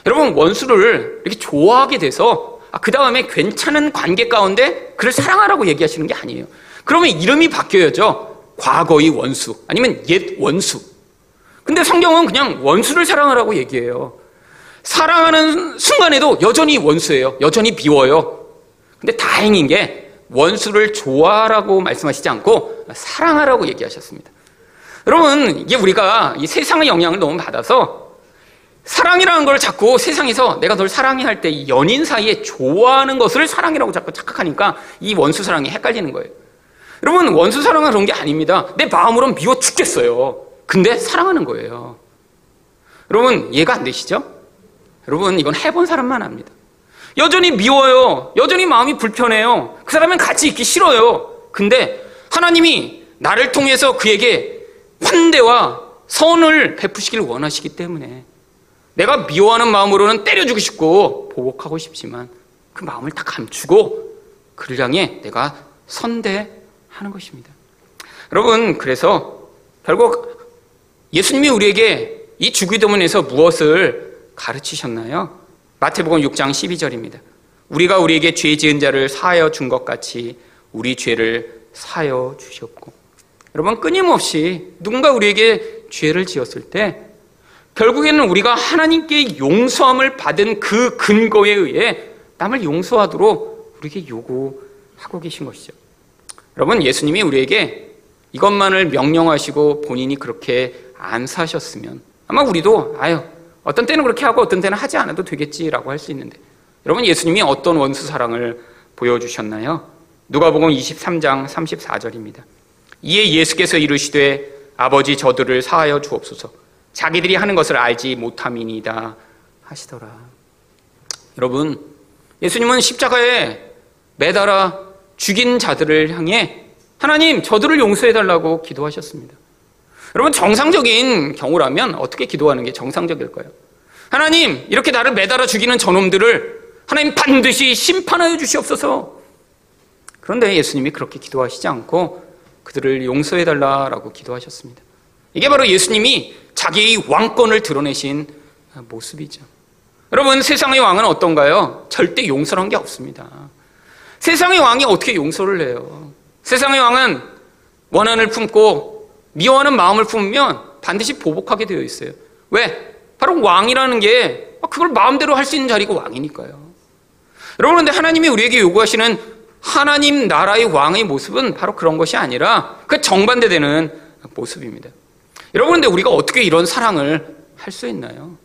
여러분 원수를 이렇게 좋아하게 돼서 아, 그 다음에 괜찮은 관계 가운데 그를 사랑하라고 얘기하시는 게 아니에요. 그러면 이름이 바뀌어야죠. 과거의 원수 아니면 옛 원수. 근데 성경은 그냥 원수를 사랑하라고 얘기해요. 사랑하는 순간에도 여전히 원수예요. 여전히 미워요. 근데 다행인 게 원수를 좋아하라고 말씀하시지 않고 사랑하라고 얘기하셨습니다. 여러분, 이게 우리가 이 세상의 영향을 너무 받아서 사랑이라는 걸 자꾸 세상에서 내가 널 사랑해 할때 연인 사이에 좋아하는 것을 사랑이라고 자꾸 착각하니까 이 원수 사랑이 헷갈리는 거예요. 여러분, 원수 사랑은 그런 게 아닙니다. 내 마음으로는 미워 죽겠어요. 근데 사랑하는 거예요. 여러분, 이해가 안 되시죠? 여러분, 이건 해본 사람만 압니다. 여전히 미워요. 여전히 마음이 불편해요. 그 사람은 같이 있기 싫어요. 근데 하나님이 나를 통해서 그에게 환대와 선을 베푸시길 원하시기 때문에 내가 미워하는 마음으로는 때려주고 싶고 보복하고 싶지만 그 마음을 다 감추고 그를 향해 내가 선대하는 것입니다. 여러분, 그래서 결국 예수님이 우리에게 이 주기도문에서 무엇을 가르치셨나요? 마태복음 6장 12절입니다. 우리가 우리에게 죄 지은 자를 사하여 준 것 같이 우리 죄를 사여 주셨고 여러분 끊임없이 누군가 우리에게 죄를 지었을 때 결국에는 우리가 하나님께 용서함을 받은 그 근거에 의해 남을 용서하도록 우리에게 요구하고 계신 것이죠. 여러분 예수님이 우리에게 이것만을 명령하시고 본인이 그렇게 안 사셨으면 아마 우리도 아유 어떤 때는 그렇게 하고 어떤 때는 하지 않아도 되겠지라고 할 수 있는데 여러분 예수님이 어떤 원수 사랑을 보여주셨나요? 누가복음 23장 34절입니다. 이에 예수께서 이르시되 아버지 저들을 사하여 주옵소서 자기들이 하는 것을 알지 못함이니이다 하시더라. 여러분 예수님은 십자가에 매달아 죽인 자들을 향해 하나님 저들을 용서해 달라고 기도하셨습니다. 여러분 정상적인 경우라면 어떻게 기도하는 게 정상적일까요? 하나님 이렇게 나를 매달아 죽이는 저놈들을 하나님 반드시 심판하여 주시옵소서. 그런데 예수님이 그렇게 기도하시지 않고 그들을 용서해 달라라고 기도하셨습니다. 이게 바로 예수님이 자기의 왕권을 드러내신 모습이죠. 여러분 세상의 왕은 어떤가요? 절대 용서란 게 없습니다. 세상의 왕이 어떻게 용서를 해요? 세상의 왕은 원한을 품고 미워하는 마음을 품으면 반드시 보복하게 되어 있어요. 왜? 바로 왕이라는 게 그걸 마음대로 할 수 있는 자리가 왕이니까요. 여러분, 근데 하나님이 우리에게 요구하시는 하나님 나라의 왕의 모습은 바로 그런 것이 아니라 그 정반대되는 모습입니다. 여러분, 근데 우리가 어떻게 이런 사랑을 할 수 있나요?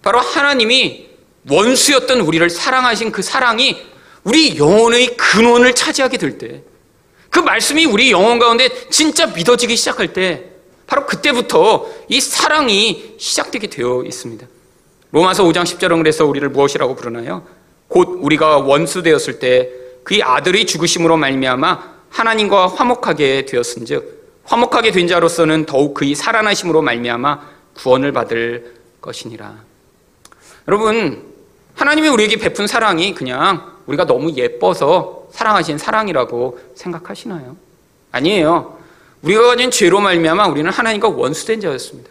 바로 하나님이 원수였던 우리를 사랑하신 그 사랑이 우리 영혼의 근원을 차지하게 될 때, 그 말씀이 우리 영혼 가운데 진짜 믿어지기 시작할 때, 바로 그때부터 이 사랑이 시작되게 되어 있습니다. 로마서 5장 10절은 그래서 우리를 무엇이라고 부르나요? 곧 우리가 원수 되었을 때 그의 아들의 죽으심으로 말미암아 하나님과 화목하게 되었은즉 화목하게 된 자로서는 더욱 그의 살아나심으로 말미암아 구원을 받을 것이니라. 여러분 하나님이 우리에게 베푼 사랑이 그냥 우리가 너무 예뻐서 사랑하신 사랑이라고 생각하시나요? 아니에요. 우리가 가진 죄로 말미암아 우리는 하나님과 원수된 자였습니다.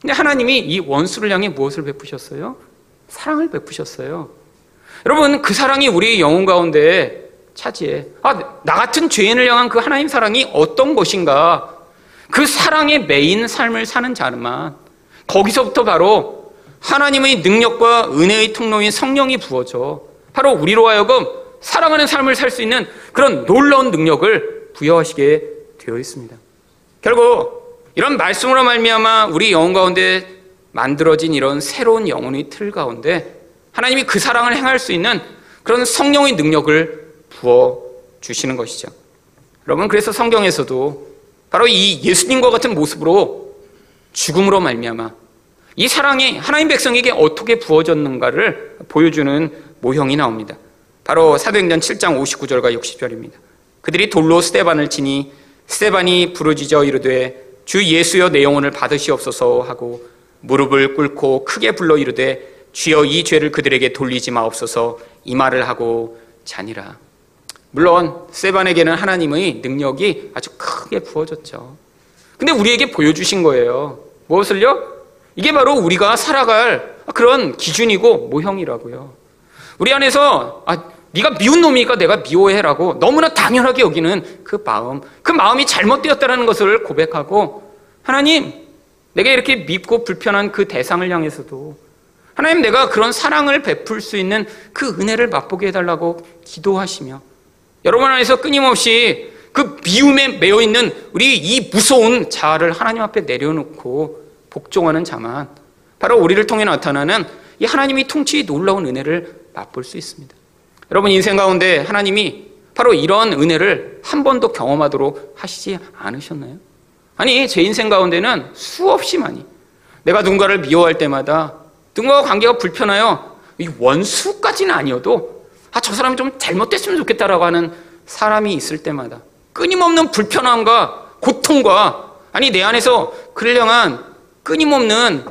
근데 하나님이 이 원수를 향해 무엇을 베푸셨어요? 사랑을 베푸셨어요. 여러분 그 사랑이 우리 영혼 가운데 차지해. 아, 나 같은 죄인을 향한 그 하나님 사랑이 어떤 것인가? 그 사랑에 매인 삶을 사는 자만 거기서부터 바로 하나님의 능력과 은혜의 통로인 성령이 부어져 바로 우리로 하여금 사랑하는 삶을 살 수 있는 그런 놀라운 능력을 부여하시게 되어 있습니다. 결국 이런 말씀으로 말미암아 우리 영혼 가운데 만들어진 이런 새로운 영혼의 틀 가운데 하나님이 그 사랑을 행할 수 있는 그런 성령의 능력을 부어 주시는 것이죠. 여러분 그래서 성경에서도 바로 이 예수님과 같은 모습으로 죽음으로 말미암아 이 사랑이 하나님 백성에게 어떻게 부어졌는가를 보여주는 모형이 나옵니다. 바로 사도행전 7장 59절과 60절입니다. 그들이 돌로 스테반을 치니 스테반이 부르짖어 이르되 주 예수여 내 영혼을 받으시옵소서 하고 무릎을 꿇고 크게 불러 이르되 주여 이 죄를 그들에게 돌리지 마옵소서 이 말을 하고 자니라. 물론 세반에게는 하나님의 능력이 아주 크게 부어졌죠. 근데 우리에게 보여주신 거예요. 무엇을요? 이게 바로 우리가 살아갈 그런 기준이고 모형이라고요. 우리 안에서 아, 네가 미운 놈이니까 내가 미워해라고 너무나 당연하게 여기는 그 마음, 그 마음이 잘못되었다는 것을 고백하고 하나님, 내가 이렇게 밉고 불편한 그 대상을 향해서도 하나님 내가 그런 사랑을 베풀 수 있는 그 은혜를 맛보게 해달라고 기도하시며 여러분 안에서 끊임없이 그 미움에 매여 있는 우리 이 무서운 자아를 하나님 앞에 내려놓고 복종하는 자만 바로 우리를 통해 나타나는 이 하나님이 통치 놀라운 은혜를 맛볼 수 있습니다. 여러분 인생 가운데 하나님이 바로 이런 은혜를 한 번도 경험하도록 하시지 않으셨나요? 아니 제 인생 가운데는 수없이 많이 내가 누군가를 미워할 때마다 누군가와 관계가 불편하여 이 원수까지는 아니어도 아, 저 사람이 좀 잘못됐으면 좋겠다라고 하는 사람이 있을 때마다 끊임없는 불편함과 고통과 아니 내 안에서 그를 향한 끊임없는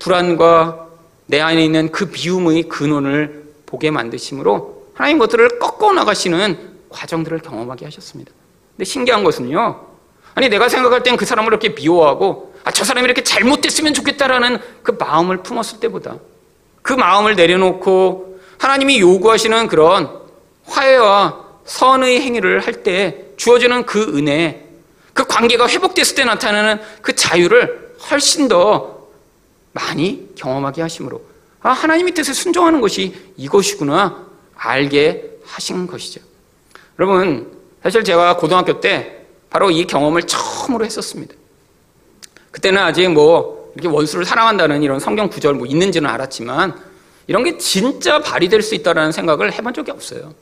불안과 내 안에 있는 그 미움의 근원을 보게 만드심으로 하나님 것들을 꺾어 나가시는 과정들을 경험하게 하셨습니다. 근데 신기한 것은요. 아니 내가 생각할 땐 그 사람을 이렇게 미워하고 아, 저 사람이 이렇게 잘못됐으면 좋겠다라는 그 마음을 품었을 때보다 그 마음을 내려놓고 하나님이 요구하시는 그런 화해와 선의 행위를 할 때 주어지는 그 은혜, 그 관계가 회복됐을 때 나타나는 그 자유를 훨씬 더 많이 경험하게 하심으로 아, 하나님의 뜻에 순종하는 것이 이것이구나 알게 하신 것이죠. 여러분, 사실 제가 고등학교 때 바로 이 경험을 처음으로 했었습니다. 그때는 아직 뭐 이렇게 원수를 사랑한다는 이런 성경 구절 뭐 있는지는 알았지만 이런 게 진짜 발휘될 수 있다라는 생각을 해본 적이 없어요.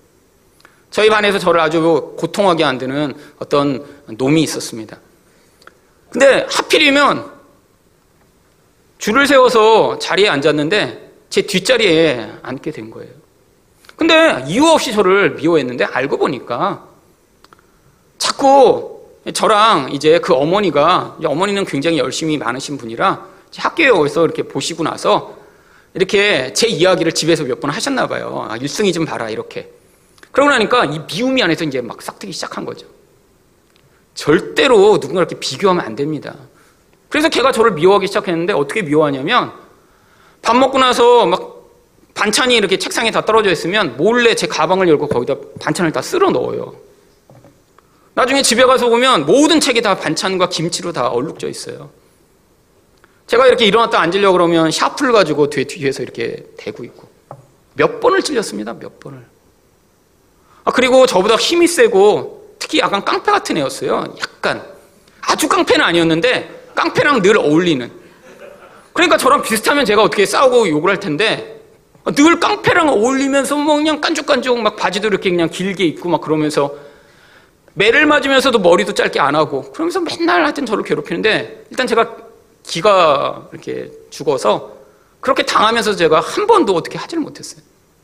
저희 반에서 저를 아주 고통하게 만드는 어떤 놈이 있었습니다. 근데 하필이면 줄을 세워서 자리에 앉았는데 제 뒷자리에 앉게 된 거예요. 근데 이유 없이 저를 미워했는데 알고 보니까 자꾸 저랑 이제 그 어머니가 어머니는 굉장히 열심히 많으신 분이라 학교에 와서 이렇게 보시고 나서 이렇게 제 이야기를 집에서 몇 번 하셨나 봐요. 아, 일승이 좀 봐라 이렇게. 그러고 나니까 이 미움이 안에서 이제 막 싹트기 시작한 거죠. 절대로 누군가 이렇게 비교하면 안 됩니다. 그래서 걔가 저를 미워하기 시작했는데 어떻게 미워하냐면 밥 먹고 나서 막 반찬이 이렇게 책상에 다 떨어져 있으면 몰래 제 가방을 열고 거기다 반찬을 다 쓸어 넣어요. 나중에 집에 가서 보면 모든 책이 다 반찬과 김치로 다 얼룩져 있어요. 제가 이렇게 일어났다 앉으려고 그러면 샤프를 가지고 뒤에, 뒤에서 이렇게 대고 있고 몇 번을 찔렸습니다. 몇 번을. 아, 그리고 저보다 힘이 세고 특히 약간 깡패 같은 애였어요. 약간. 아주 깡패는 아니었는데 깡패랑 늘 어울리는. 그러니까 저랑 비슷하면 제가 어떻게 싸우고 욕을 할 텐데 늘 깡패랑 어울리면서 뭐 그냥 깐죽깐죽 막 바지도 이렇게 그냥 길게 입고 막 그러면서 매를 맞으면서도 머리도 짧게 안 하고 그러면서 맨날 하여튼 저를 괴롭히는데 일단 제가 기가 이렇게 죽어서 그렇게 당하면서 제가 한 번도 어떻게 하지를 못했어요.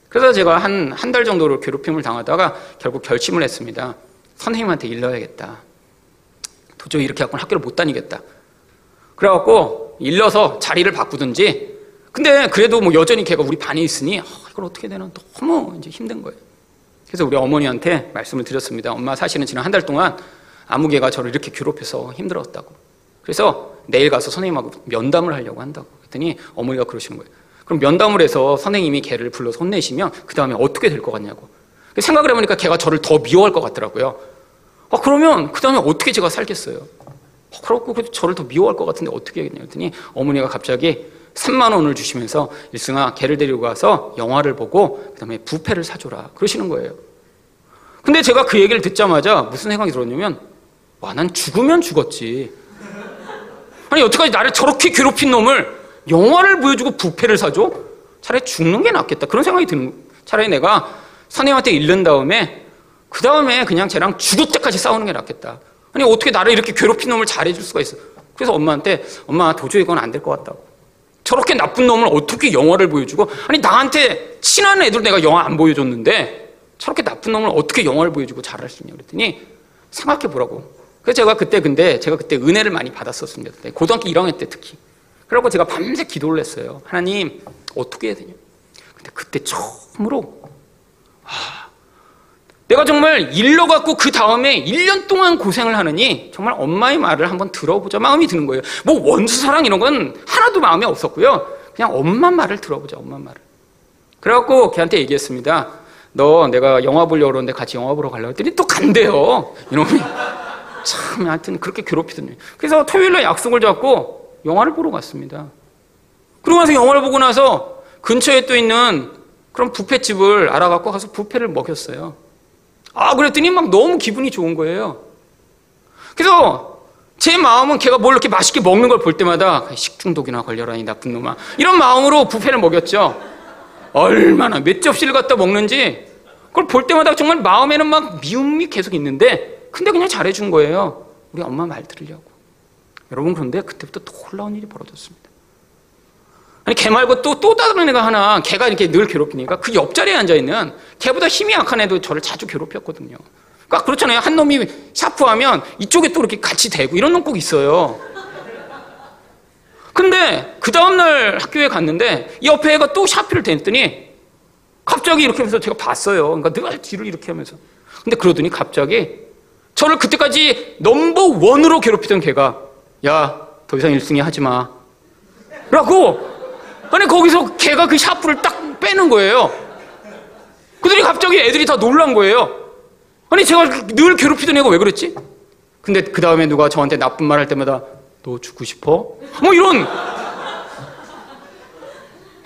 그래서 제가 한, 한 달 정도로 괴롭힘을 당하다가 결국 결심을 했습니다. 선생님한테 일러야겠다. 도저히 이렇게 갖고는 학교를 못 다니겠다. 그래갖고 일러서 자리를 바꾸든지 근데 그래도 뭐 여전히 걔가 우리 반에 있으니 어, 이걸 어떻게 되나 너무 이제 힘든 거예요. 그래서 우리 어머니한테 말씀을 드렸습니다. 엄마 사실은 지난 한 달 동안 아무개가 저를 이렇게 괴롭혀서 힘들었다고. 그래서 내일 가서 선생님하고 면담을 하려고 한다고. 그랬더니 어머니가 그러시는 거예요. 그럼 면담을 해서 선생님이 걔를 불러서 혼내시면 그 다음에 어떻게 될 것 같냐고. 생각을 해보니까 걔가 저를 더 미워할 것 같더라고요. 아, 그러면 그 다음에 어떻게 제가 살겠어요? 아, 그렇고 저를 더 미워할 것 같은데 어떻게 하겠냐 했더니 어머니가 갑자기 3만 원을 주시면서 일승아 걔를 데리고 가서 영화를 보고 그다음에 부페를 사줘라 그러시는 거예요. 근데 제가 그 얘기를 듣자마자 무슨 생각이 들었냐면 와 난 죽으면 죽었지. 아니 어떡하지 나를 저렇게 괴롭힌 놈을 영화를 보여주고 부페를 사줘? 차라리 죽는 게 낫겠다 그런 생각이 드는 차라리 내가 선생님한테 잃는 다음에 그 다음에 그냥 쟤랑 죽을 때까지 싸우는 게 낫겠다. 아니 어떻게 나를 이렇게 괴롭힌 놈을 잘해줄 수가 있어? 그래서 엄마한테 엄마 도저히 이건 안 될 것 같다고. 저렇게 나쁜 놈을 어떻게 영화를 보여주고 아니 나한테 친한 애들 내가 영화 안 보여줬는데 저렇게 나쁜 놈을 어떻게 영화를 보여주고 잘할 수 있냐? 그랬더니 생각해 보라고. 그래서 제가 그때 근데 제가 그때 은혜를 많이 받았었습니다 고등학교 1학년 때 특히. 그래고 제가 밤새 기도를 했어요 하나님 어떻게 해야 되냐? 근데 그때 처음으로 아 내가 정말 일러 갖고 그 다음에 1년 동안 고생을 하느니 정말 엄마의 말을 한번 들어보자 마음이 드는 거예요. 뭐 원수 사랑 이런 건 하나도 마음에 없었고요. 그냥 엄마 말을 들어보자, 엄마 말을. 그래갖고 걔한테 얘기했습니다. 너 내가 영화 보려고 그러는데 같이 영화 보러 가려고 했더니 또 간대요. 이놈이. 참, 하여튼 그렇게 괴롭히더니. 그래서 토요일날 약속을 잡고 영화를 보러 갔습니다. 그러고 나서 영화를 보고 나서 근처에 또 있는 그런 부페집을 알아갖고 가서 부페를 먹였어요. 아, 그랬더니 막 너무 기분이 좋은 거예요. 그래서 제 마음은 걔가 뭘 이렇게 맛있게 먹는 걸 볼 때마다 식중독이나 걸려라, 이 나쁜 놈아. 이런 마음으로 부페를 먹였죠. 얼마나 몇 접시를 갖다 먹는지 그걸 볼 때마다 정말 마음에는 막 미움이 계속 있는데 근데 그냥 잘해준 거예요. 우리 엄마 말 들으려고. 여러분 그런데 그때부터 놀라운 일이 벌어졌습니다. 아니 걔 말고 또 또 다른 애가 하나 걔가 이렇게 늘 괴롭히니까 그 옆자리에 앉아 있는 걔보다 힘이 약한 애도 저를 자주 괴롭혔거든요. 그러니까 그렇잖아요. 한 놈이 샤프하면 이쪽에 또 이렇게 같이 대고 이런 놈 꼭 있어요. 근데 그 다음날 학교에 갔는데 이 옆에 애가 또 샤프를 댔더니 갑자기 이렇게 하면서 제가 봤어요. 그러니까 늘 뒤를 이렇게 하면서. 근데 그러더니 갑자기 저를 그때까지 넘버 원으로 괴롭히던 걔가 야, 더 이상 1승이 하지 마. 라고 아니 거기서 걔가 그 샤프를 딱 빼는 거예요. 그들이 갑자기 애들이 다 놀란 거예요. 아니 제가 늘 괴롭히던 애가 왜 그랬지? 근데 그 다음에 누가 저한테 나쁜 말 할 때마다 너 죽고 싶어? 뭐 이런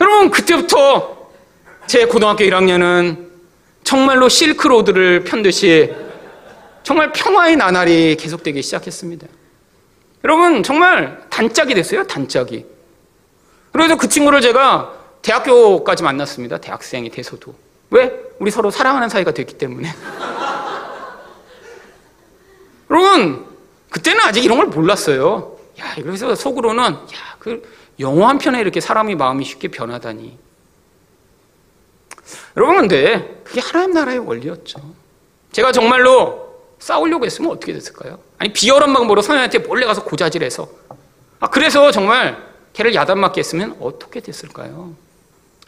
여러분 그때부터 제 고등학교 1학년은 정말로 실크로드를 편 듯이 정말 평화의 나날이 계속되기 시작했습니다. 여러분 정말 단짝이 됐어요 단짝이. 그래서 그 친구를 제가 대학교까지 만났습니다. 대학생이 돼서도. 왜? 우리 서로 사랑하는 사이가 됐기 때문에. 여러분, 그때는 아직 이런 걸 몰랐어요. 야, 그래서 속으로는, 야, 그 영화 한 편에 이렇게 사람이 마음이 쉽게 변하다니. 여러분, 근데 그게 하나님 나라의 원리였죠. 제가 정말로 싸우려고 했으면 어떻게 됐을까요? 아니, 비열한 방법으로 선생님한테 몰래 가서 고자질해서. 아, 그래서 정말 걔를 야단 맞게 했으면 어떻게 됐을까요?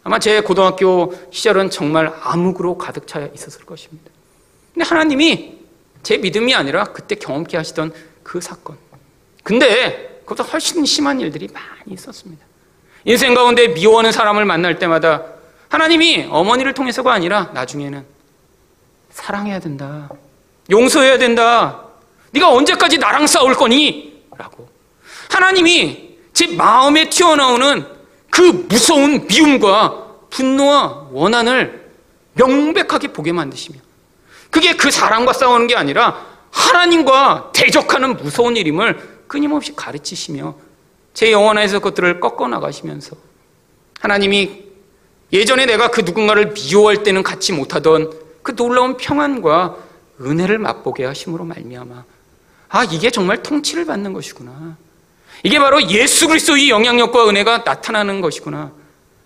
아마 제 고등학교 시절은 정말 암흑으로 가득 차 있었을 것입니다. 근데 하나님이 제 믿음이 아니라 그때 경험케 하시던 그 사건. 근데 그보다 훨씬 심한 일들이 많이 있었습니다. 인생 가운데 미워하는 사람을 만날 때마다 하나님이 어머니를 통해서가 아니라 나중에는 사랑해야 된다. 용서해야 된다. 네가 언제까지 나랑 싸울 거니? 라고. 하나님이 제 마음에 튀어나오는 그 무서운 미움과 분노와 원한을 명백하게 보게 만드시며 그게 그 사람과 싸우는 게 아니라 하나님과 대적하는 무서운 일임을 끊임없이 가르치시며 제 영혼 안에서 그것들을 꺾어 나가시면서 하나님이 예전에 내가 그 누군가를 미워할 때는 갖지 못하던 그 놀라운 평안과 은혜를 맛보게 하심으로 말미암아 아 이게 정말 통치를 받는 것이구나 이게 바로 예수 그리스도의 영향력과 은혜가 나타나는 것이구나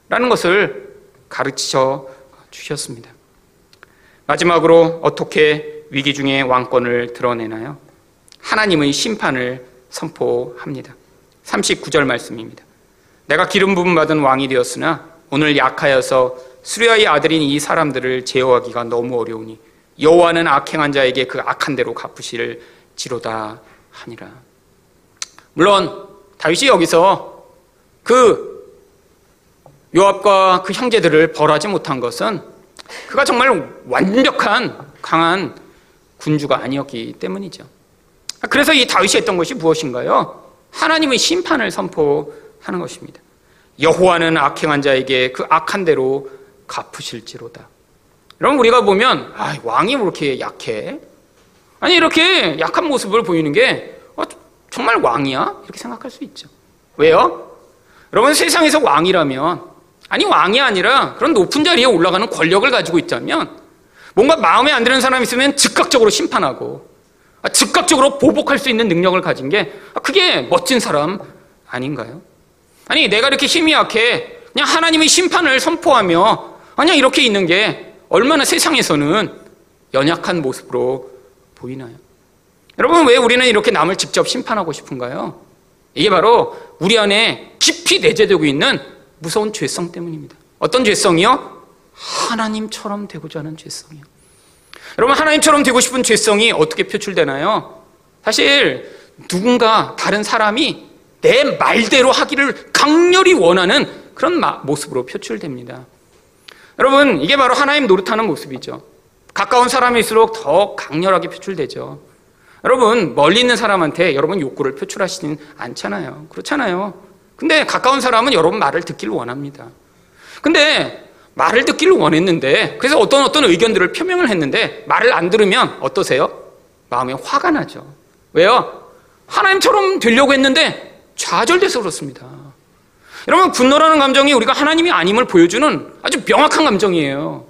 라는 것을 가르쳐 주셨습니다 마지막으로 어떻게 위기 중에 왕권을 드러내나요? 하나님의 심판을 선포합니다. 39절 말씀입니다. 내가 기름 부음 받은 왕이 되었으나 오늘 약하여서 수리아의 아들인 이 사람들을 제어하기가 너무 어려우니 여호와는 악행한 자에게 그 악한 대로 갚으실 지로다 하니라. 물론 다윗이 여기서 그 요압과 그 형제들을 벌하지 못한 것은 그가 정말 완벽한 강한 군주가 아니었기 때문이죠. 그래서 이 다윗이 했던 것이 무엇인가요? 하나님의 심판을 선포하는 것입니다. 여호와는 악행한 자에게 그 악한 대로 갚으실지로다. 여러분 우리가 보면 아, 왕이 왜 이렇게 약해? 아니 이렇게 약한 모습을 보이는 게 어, 정말 왕이야? 이렇게 생각할 수 있죠. 왜요? 여러분 세상에서 왕이라면 아니 왕이 아니라 그런 높은 자리에 올라가는 권력을 가지고 있다면 뭔가 마음에 안 드는 사람이 있으면 즉각적으로 심판하고 아, 즉각적으로 보복할 수 있는 능력을 가진 게 아, 그게 멋진 사람 아닌가요? 아니 내가 이렇게 힘이 약해 그냥 하나님의 심판을 선포하며 그냥 이렇게 있는 게 얼마나 세상에서는 연약한 모습으로 보이나요? 여러분 왜 우리는 이렇게 남을 직접 심판하고 싶은가요? 이게 바로 우리 안에 깊이 내재되고 있는 무서운 죄성 때문입니다. 어떤 죄성이요? 하나님처럼 되고자 하는 죄성이요. 여러분, 하나님처럼 되고 싶은 죄성이 어떻게 표출되나요? 사실, 누군가 다른 사람이 내 말대로 하기를 강렬히 원하는 그런 모습으로 표출됩니다. 여러분, 이게 바로 하나님 노릇하는 모습이죠. 가까운 사람일수록 더 강렬하게 표출되죠. 여러분, 멀리 있는 사람한테 여러분 욕구를 표출하시진 않잖아요. 그렇잖아요. 근데 가까운 사람은 여러분 말을 듣기를 원합니다. 근데 말을 듣기를 원했는데 그래서 어떤 어떤 의견들을 표명을 했는데 말을 안 들으면 어떠세요? 마음에 화가 나죠. 왜요? 하나님처럼 되려고 했는데 좌절돼서 그렇습니다. 여러분 분노라는 감정이 우리가 하나님이 아님을 보여주는 아주 명확한 감정이에요.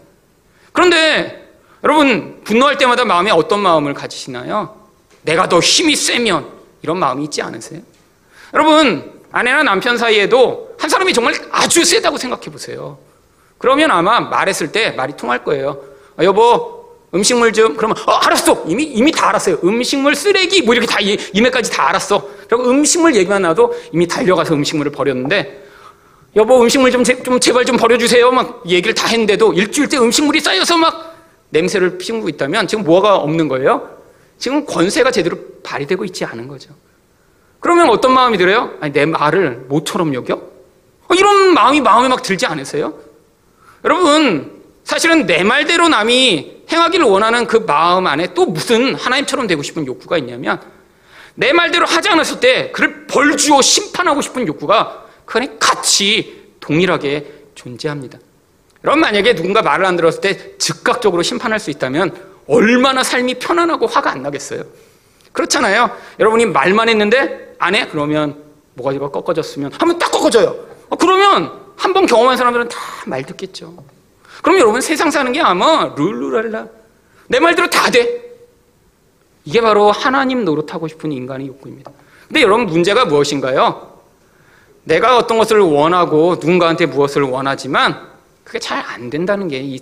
그런데 여러분 분노할 때마다 마음에 어떤 마음을 가지시나요? 내가 더 힘이 세면 이런 마음이 있지 않으세요? 여러분 아내나 남편 사이에도 한 사람이 정말 아주 세다고 생각해 보세요. 그러면 아마 말했을 때 말이 통할 거예요. 아, 여보, 음식물 좀, 그러면, 어, 알았어! 이미, 이미 다 알았어요. 음식물 쓰레기, 뭐 이렇게 다, 이메까지 다 알았어. 그리고 음식물 얘기만 나도 이미 달려가서 음식물을 버렸는데, 여보, 음식물 좀, 제, 좀 제발 좀 버려주세요. 막 얘기를 다 했는데도 일주일째 음식물이 쌓여서 막 냄새를 피우고 있다면 지금 뭐가 없는 거예요? 지금 권세가 제대로 발휘되고 있지 않은 거죠. 그러면 어떤 마음이 들어요? 아니, 내 말을 모처럼 여겨? 어, 이런 마음이 마음에 막 들지 않으세요? 여러분, 사실은 내 말대로 남이 행하기를 원하는 그 마음 안에 또 무슨 하나님처럼 되고 싶은 욕구가 있냐면 내 말대로 하지 않았을 때 그를 벌주어 심판하고 싶은 욕구가 그 안에 같이 동일하게 존재합니다. 여러분 만약에 누군가 말을 안 들었을 때 즉각적으로 심판할 수 있다면 얼마나 삶이 편안하고 화가 안 나겠어요. 그렇잖아요. 여러분이 말만 했는데 안 해? 그러면 뭐가지가 꺾어졌으면 하면 딱 꺾어져요. 어, 그러면 한 번 경험한 사람들은 다 말 듣겠죠. 그럼 여러분 세상 사는 게 아마 룰루랄라 내 말대로 다 돼. 이게 바로 하나님 노릇하고 싶은 인간의 욕구입니다. 근데 여러분 문제가 무엇인가요? 내가 어떤 것을 원하고 누군가한테 무엇을 원하지만 그게 잘 안 된다는 게 이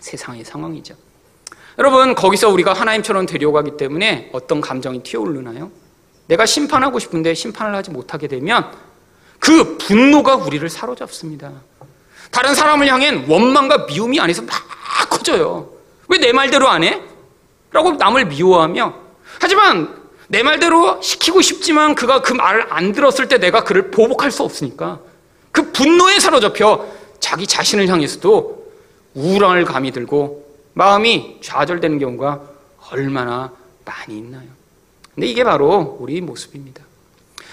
세상의 상황이죠. 여러분 거기서 우리가 하나님처럼 되려가기 때문에 어떤 감정이 튀어오르나요? 내가 심판하고 싶은데 심판을 하지 못하게 되면 그 분노가 우리를 사로잡습니다. 다른 사람을 향한 원망과 미움이 안에서 막 커져요. 왜 내 말대로 안 해? 라고 남을 미워하며 하지만 내 말대로 시키고 싶지만 그가 그 말을 안 들었을 때 내가 그를 보복할 수 없으니까 그 분노에 사로잡혀 자기 자신을 향해서도 우울함을 감이 들고 마음이 좌절되는 경우가 얼마나 많이 있나요? 근데 이게 바로 우리 모습입니다.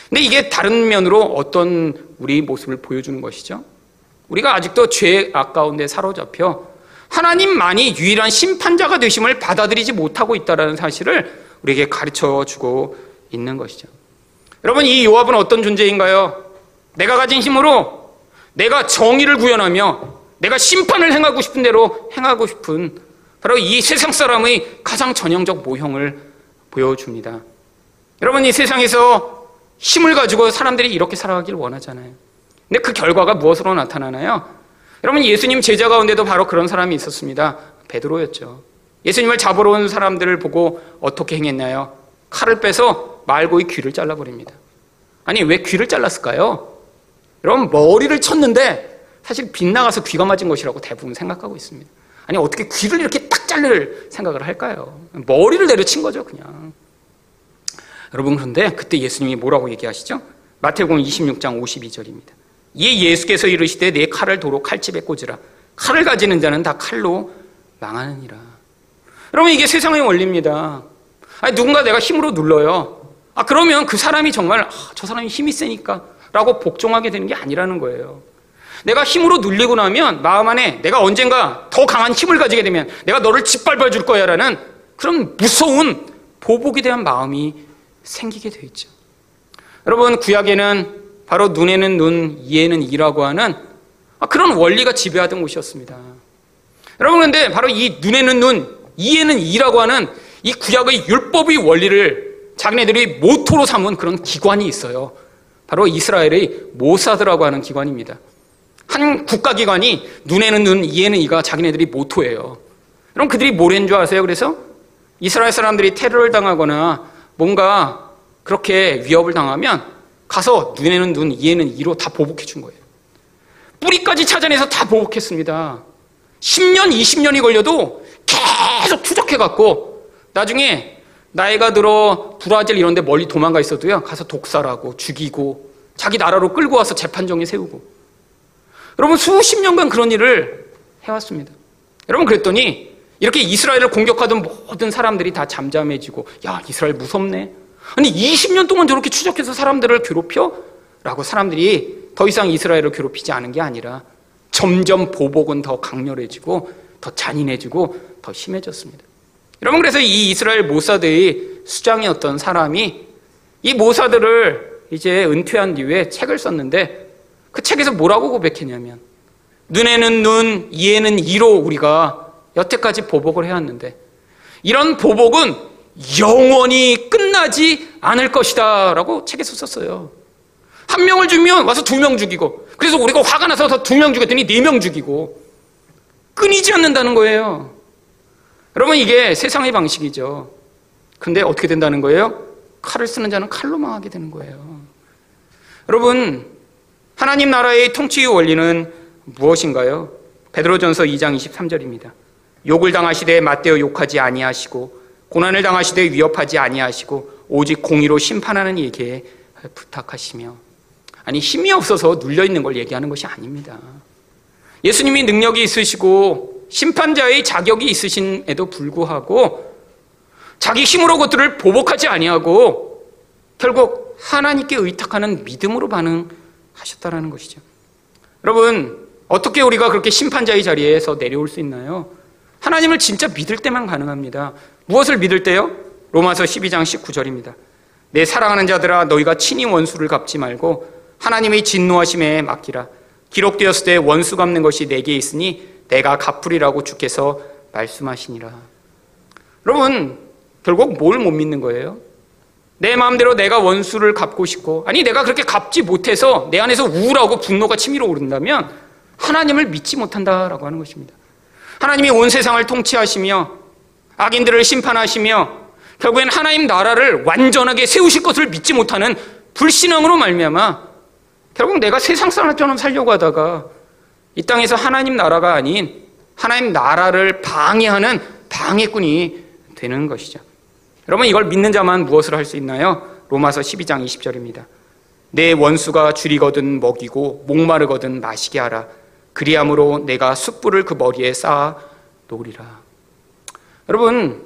근데 이게 다른 면으로 어떤 우리 모습을 보여주는 것이죠? 우리가 아직도 죄 아까운데 사로잡혀 하나님만이 유일한 심판자가 되심을 받아들이지 못하고 있다는 사실을 우리에게 가르쳐 주고 있는 것이죠. 여러분, 이 요압은 어떤 존재인가요? 내가 가진 힘으로 내가 정의를 구현하며 내가 심판을 행하고 싶은 대로 행하고 싶은 바로 이 세상 사람의 가장 전형적 모형을 보여줍니다. 여러분, 이 세상에서 힘을 가지고 사람들이 이렇게 살아가길 원하잖아요. 근데 그 결과가 무엇으로 나타나나요? 여러분, 예수님 제자 가운데도 바로 그런 사람이 있었습니다. 베드로였죠. 예수님을 잡으러 온 사람들을 보고 어떻게 행했나요? 칼을 빼서 말고의 귀를 잘라버립니다. 아니, 왜 귀를 잘랐을까요? 여러분, 머리를 쳤는데 사실 빗나가서 귀가 맞은 것이라고 대부분 생각하고 있습니다. 아니, 어떻게 귀를 이렇게 딱 자를 생각을 할까요? 머리를 내려친 거죠, 그냥. 여러분, 그런데 그때 예수님이 뭐라고 얘기하시죠? 마태복음 26장 52절입니다. 이 예수께서 이르시되 내 칼을 도로 칼집에 꽂으라. 칼을 가지는 자는 다 칼로 망하느니라. 여러분 이게 세상의 원리입니다. 아니 누군가 내가 힘으로 눌러요. 아 그러면 그 사람이 정말 아, 저 사람이 힘이 세니까라고 복종하게 되는 게 아니라는 거예요. 내가 힘으로 눌리고 나면 마음 안에 내가 언젠가 더 강한 힘을 가지게 되면 내가 너를 짓밟아 줄 거야 라는 그런 무서운 보복에 대한 마음이 생기게 돼 있죠. 여러분 구약에는 바로 눈에는 눈, 이에는 이라고 하는 그런 원리가 지배하던 곳이었습니다. 여러분 근데 바로 이 눈에는 눈, 이에는 이라고 하는 이 구약의 율법의 원리를 자기네들이 모토로 삼은 그런 기관이 있어요. 바로 이스라엘의 모사드라고 하는 기관입니다. 한 국가기관이 눈에는 눈, 이에는 이가 자기네들이 모토예요. 그럼 그들이 뭐랬는 줄 아세요? 그래서 이스라엘 사람들이 테러를 당하거나 뭔가 그렇게 위협을 당하면 가서 눈에는 눈, 이에는 이로 다 보복해 준 거예요. 뿌리까지 찾아내서 다 보복했습니다. 10년, 20년이 걸려도 계속 추적해 갖고 나중에 나이가 들어 브라질 이런 데 멀리 도망가 있어도요. 가서 독살하고 죽이고 자기 나라로 끌고 와서 재판정에 세우고. 여러분 수십 년간 그런 일을 해왔습니다. 여러분 그랬더니 이렇게 이스라엘을 공격하던 모든 사람들이 다 잠잠해지고 야 이스라엘 무섭네 아니 20년 동안 저렇게 추적해서 사람들을 괴롭혀? 라고 사람들이 더 이상 이스라엘을 괴롭히지 않은 게 아니라 점점 보복은 더 강렬해지고 더 잔인해지고 더 심해졌습니다. 여러분 그래서 이 이스라엘 모사드의 수장이었던 사람이 이 모사드를 이제 은퇴한 이후에 책을 썼는데 그 책에서 뭐라고 고백했냐면 눈에는 눈, 이에는 이로 우리가 여태까지 보복을 해왔는데 이런 보복은 영원히 끝나지 않을 것이다. 라고 책에서 썼어요. 한 명을 주면 와서 두 명 죽이고, 그래서 우리가 화가 나서 두명 죽였더니 네 명 죽이고, 끊이지 않는다는 거예요. 여러분, 이게 세상의 방식이죠. 근데 어떻게 된다는 거예요? 칼을 쓰는 자는 칼로 망하게 되는 거예요. 여러분, 하나님 나라의 통치의 원리는 무엇인가요? 베드로전서 2장 23절입니다. 욕을 당하시되 맞대어 욕하지 아니하시고 고난을 당하시되 위협하지 아니하시고 오직 공의로 심판하는 이에게 부탁하시며 아니 힘이 없어서 눌려 있는 걸 얘기하는 것이 아닙니다. 예수님이 능력이 있으시고 심판자의 자격이 있으신에도 불구하고 자기 힘으로 것들을 보복하지 아니하고 결국 하나님께 의탁하는 믿음으로 반응 하셨다라는 것이죠. 여러분 어떻게 우리가 그렇게 심판자의 자리에서 내려올 수 있나요? 하나님을 진짜 믿을 때만 가능합니다. 무엇을 믿을 때요? 로마서 12장 19절입니다. 내 사랑하는 자들아 너희가 친히 원수를 갚지 말고 하나님의 진노하심에 맡기라. 기록되었을 때 원수 갚는 것이 내게 있으니 내가 갚으리라고 주께서 말씀하시니라. 여러분 결국 뭘 못 믿는 거예요? 내 마음대로 내가 원수를 갚고 싶고 아니 내가 그렇게 갚지 못해서 내 안에서 우울하고 분노가 치밀어 오른다면 하나님을 믿지 못한다라고 하는 것입니다. 하나님이 온 세상을 통치하시며 악인들을 심판하시며 결국엔 하나님 나라를 완전하게 세우실 것을 믿지 못하는 불신앙으로 말미암아 결국 내가 세상 사람처럼 살려고 하다가 이 땅에서 하나님 나라가 아닌 하나님 나라를 방해하는 방해꾼이 되는 것이죠. 여러분 이걸 믿는 자만 무엇을 할 수 있나요? 로마서 12장 20절입니다. 내 원수가 줄이거든 먹이고 목마르거든 마시게 하라. 그리함으로 내가 숯불을 그 머리에 쌓아 놓으리라. 여러분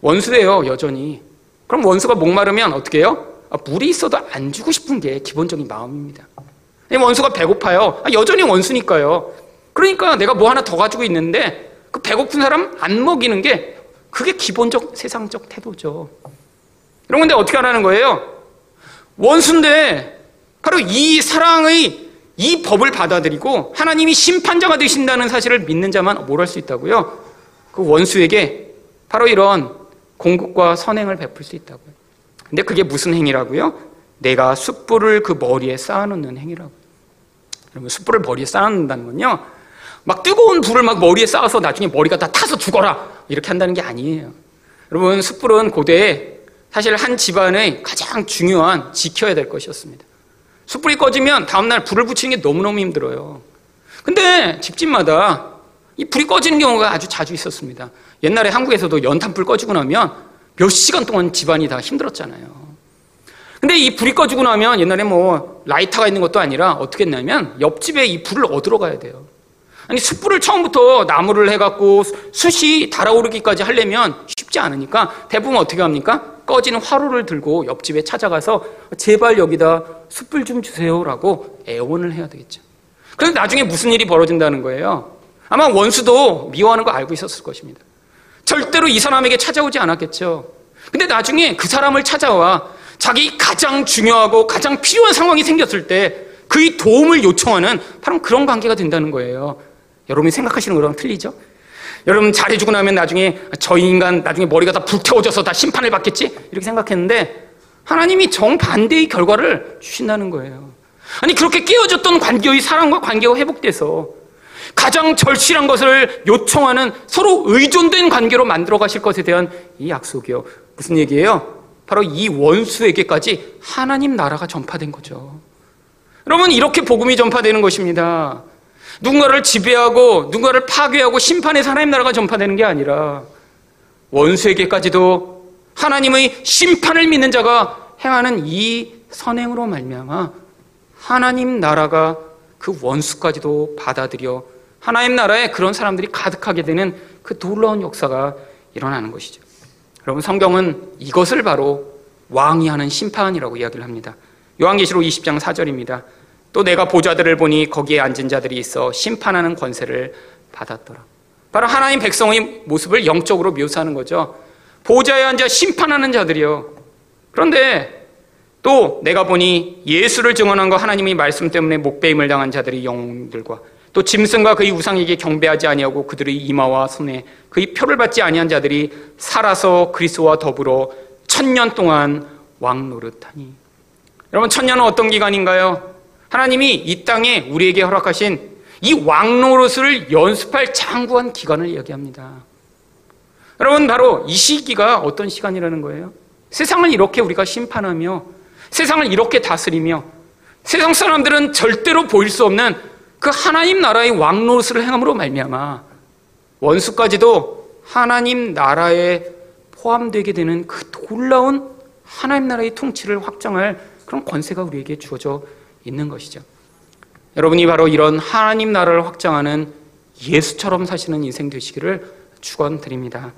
원수예요 여전히. 그럼 원수가 목마르면 어떻게 해요? 아, 물이 있어도 안 주고 싶은 게 기본적인 마음입니다. 원수가 배고파요. 아, 여전히 원수니까요. 그러니까 내가 뭐 하나 더 가지고 있는데 그 배고픈 사람 안 먹이는 게 그게 기본적 세상적 태도죠. 이런 건데 어떻게 하라는 거예요? 원수인데 바로 이 사랑의 이 법을 받아들이고 하나님이 심판자가 되신다는 사실을 믿는 자만 뭘 할 수 있다고요? 그 원수에게 바로 이런 공급과 선행을 베풀 수 있다고요. 근데 그게 무슨 행위라고요? 내가 숯불을 그 머리에 쌓아놓는 행위라고. 여러분, 숯불을 머리에 쌓아놓는다는 건요, 막 뜨거운 불을 막 머리에 쌓아서 나중에 머리가 다 타서 죽어라! 이렇게 한다는 게 아니에요. 여러분, 숯불은 고대에 사실 한 집안의 가장 중요한 지켜야 될 것이었습니다. 숯불이 꺼지면 다음날 불을 붙이는 게 너무너무 힘들어요. 근데 집집마다 이 불이 꺼지는 경우가 아주 자주 있었습니다. 옛날에 한국에서도 연탄불 꺼지고 나면 몇 시간 동안 집안이 다 힘들었잖아요. 근데 이 불이 꺼지고 나면 옛날에 뭐 라이터가 있는 것도 아니라 어떻게 했냐면 옆집에 이 불을 얻으러 가야 돼요. 아니 숯불을 처음부터 나무를 해갖고 숯이 달아오르기까지 하려면 쉽지 않으니까 대부분 어떻게 합니까? 꺼지는 화로를 들고 옆집에 찾아가서 제발 여기다 숯불 좀 주세요라고 애원을 해야 되겠죠. 그래서 나중에 무슨 일이 벌어진다는 거예요. 아마 원수도 미워하는 거 알고 있었을 것입니다. 절대로 이 사람에게 찾아오지 않았겠죠. 근데 나중에 그 사람을 찾아와 자기 가장 중요하고 가장 필요한 상황이 생겼을 때 그의 도움을 요청하는 바로 그런 관계가 된다는 거예요. 여러분이 생각하시는 거랑 틀리죠? 여러분 잘해주고 나면 나중에 저 인간 나중에 머리가 다 불태워져서 다 심판을 받겠지? 이렇게 생각했는데 하나님이 정반대의 결과를 주신다는 거예요. 아니 그렇게 깨어졌던 관계의 사랑과 관계가 회복돼서 가장 절실한 것을 요청하는 서로 의존된 관계로 만들어 가실 것에 대한 이 약속이요. 무슨 얘기예요? 바로 이 원수에게까지 하나님 나라가 전파된 거죠. 여러분 이렇게 복음이 전파되는 것입니다. 누군가를 지배하고 누군가를 파괴하고 심판해서 하나님 나라가 전파되는 게 아니라 원수에게까지도 하나님의 심판을 믿는 자가 행하는 이 선행으로 말미암아 하나님 나라가 그 원수까지도 받아들여 하나님 나라에 그런 사람들이 가득하게 되는 그 놀라운 역사가 일어나는 것이죠. 여러분 성경은 이것을 바로 왕이 하는 심판이라고 이야기를 합니다. 요한계시록 20장 4절입니다. 또 내가 보좌들을 보니 거기에 앉은 자들이 있어 심판하는 권세를 받았더라. 바로 하나님 백성의 모습을 영적으로 묘사하는 거죠. 보좌에 앉아 심판하는 자들이요. 그런데 또 내가 보니 예수를 증언한 거 하나님의 말씀 때문에 목배임을 당한 자들이 영웅들과 또 짐승과 그의 우상에게 경배하지 아니하고 그들의 이마와 손에 그의 표를 받지 아니한 자들이 살아서 그리스도와 더불어 천년 동안 왕 노릇하니 여러분 천년은 어떤 기간인가요? 하나님이 이 땅에 우리에게 허락하신 이 왕노릇을 연습할 장구한 기간을 이야기합니다. 여러분 바로 이 시기가 어떤 시간이라는 거예요? 세상을 이렇게 우리가 심판하며 세상을 이렇게 다스리며 세상 사람들은 절대로 보일 수 없는 그 하나님 나라의 왕노릇을 행함으로 말미암아 원수까지도 하나님 나라에 포함되게 되는 그 놀라운 하나님 나라의 통치를 확장할 그런 권세가 우리에게 주어져 있는 것이죠. 여러분이 바로 이런 하나님 나라를 확장하는 예수처럼 사시는 인생 되시기를 축원드립니다.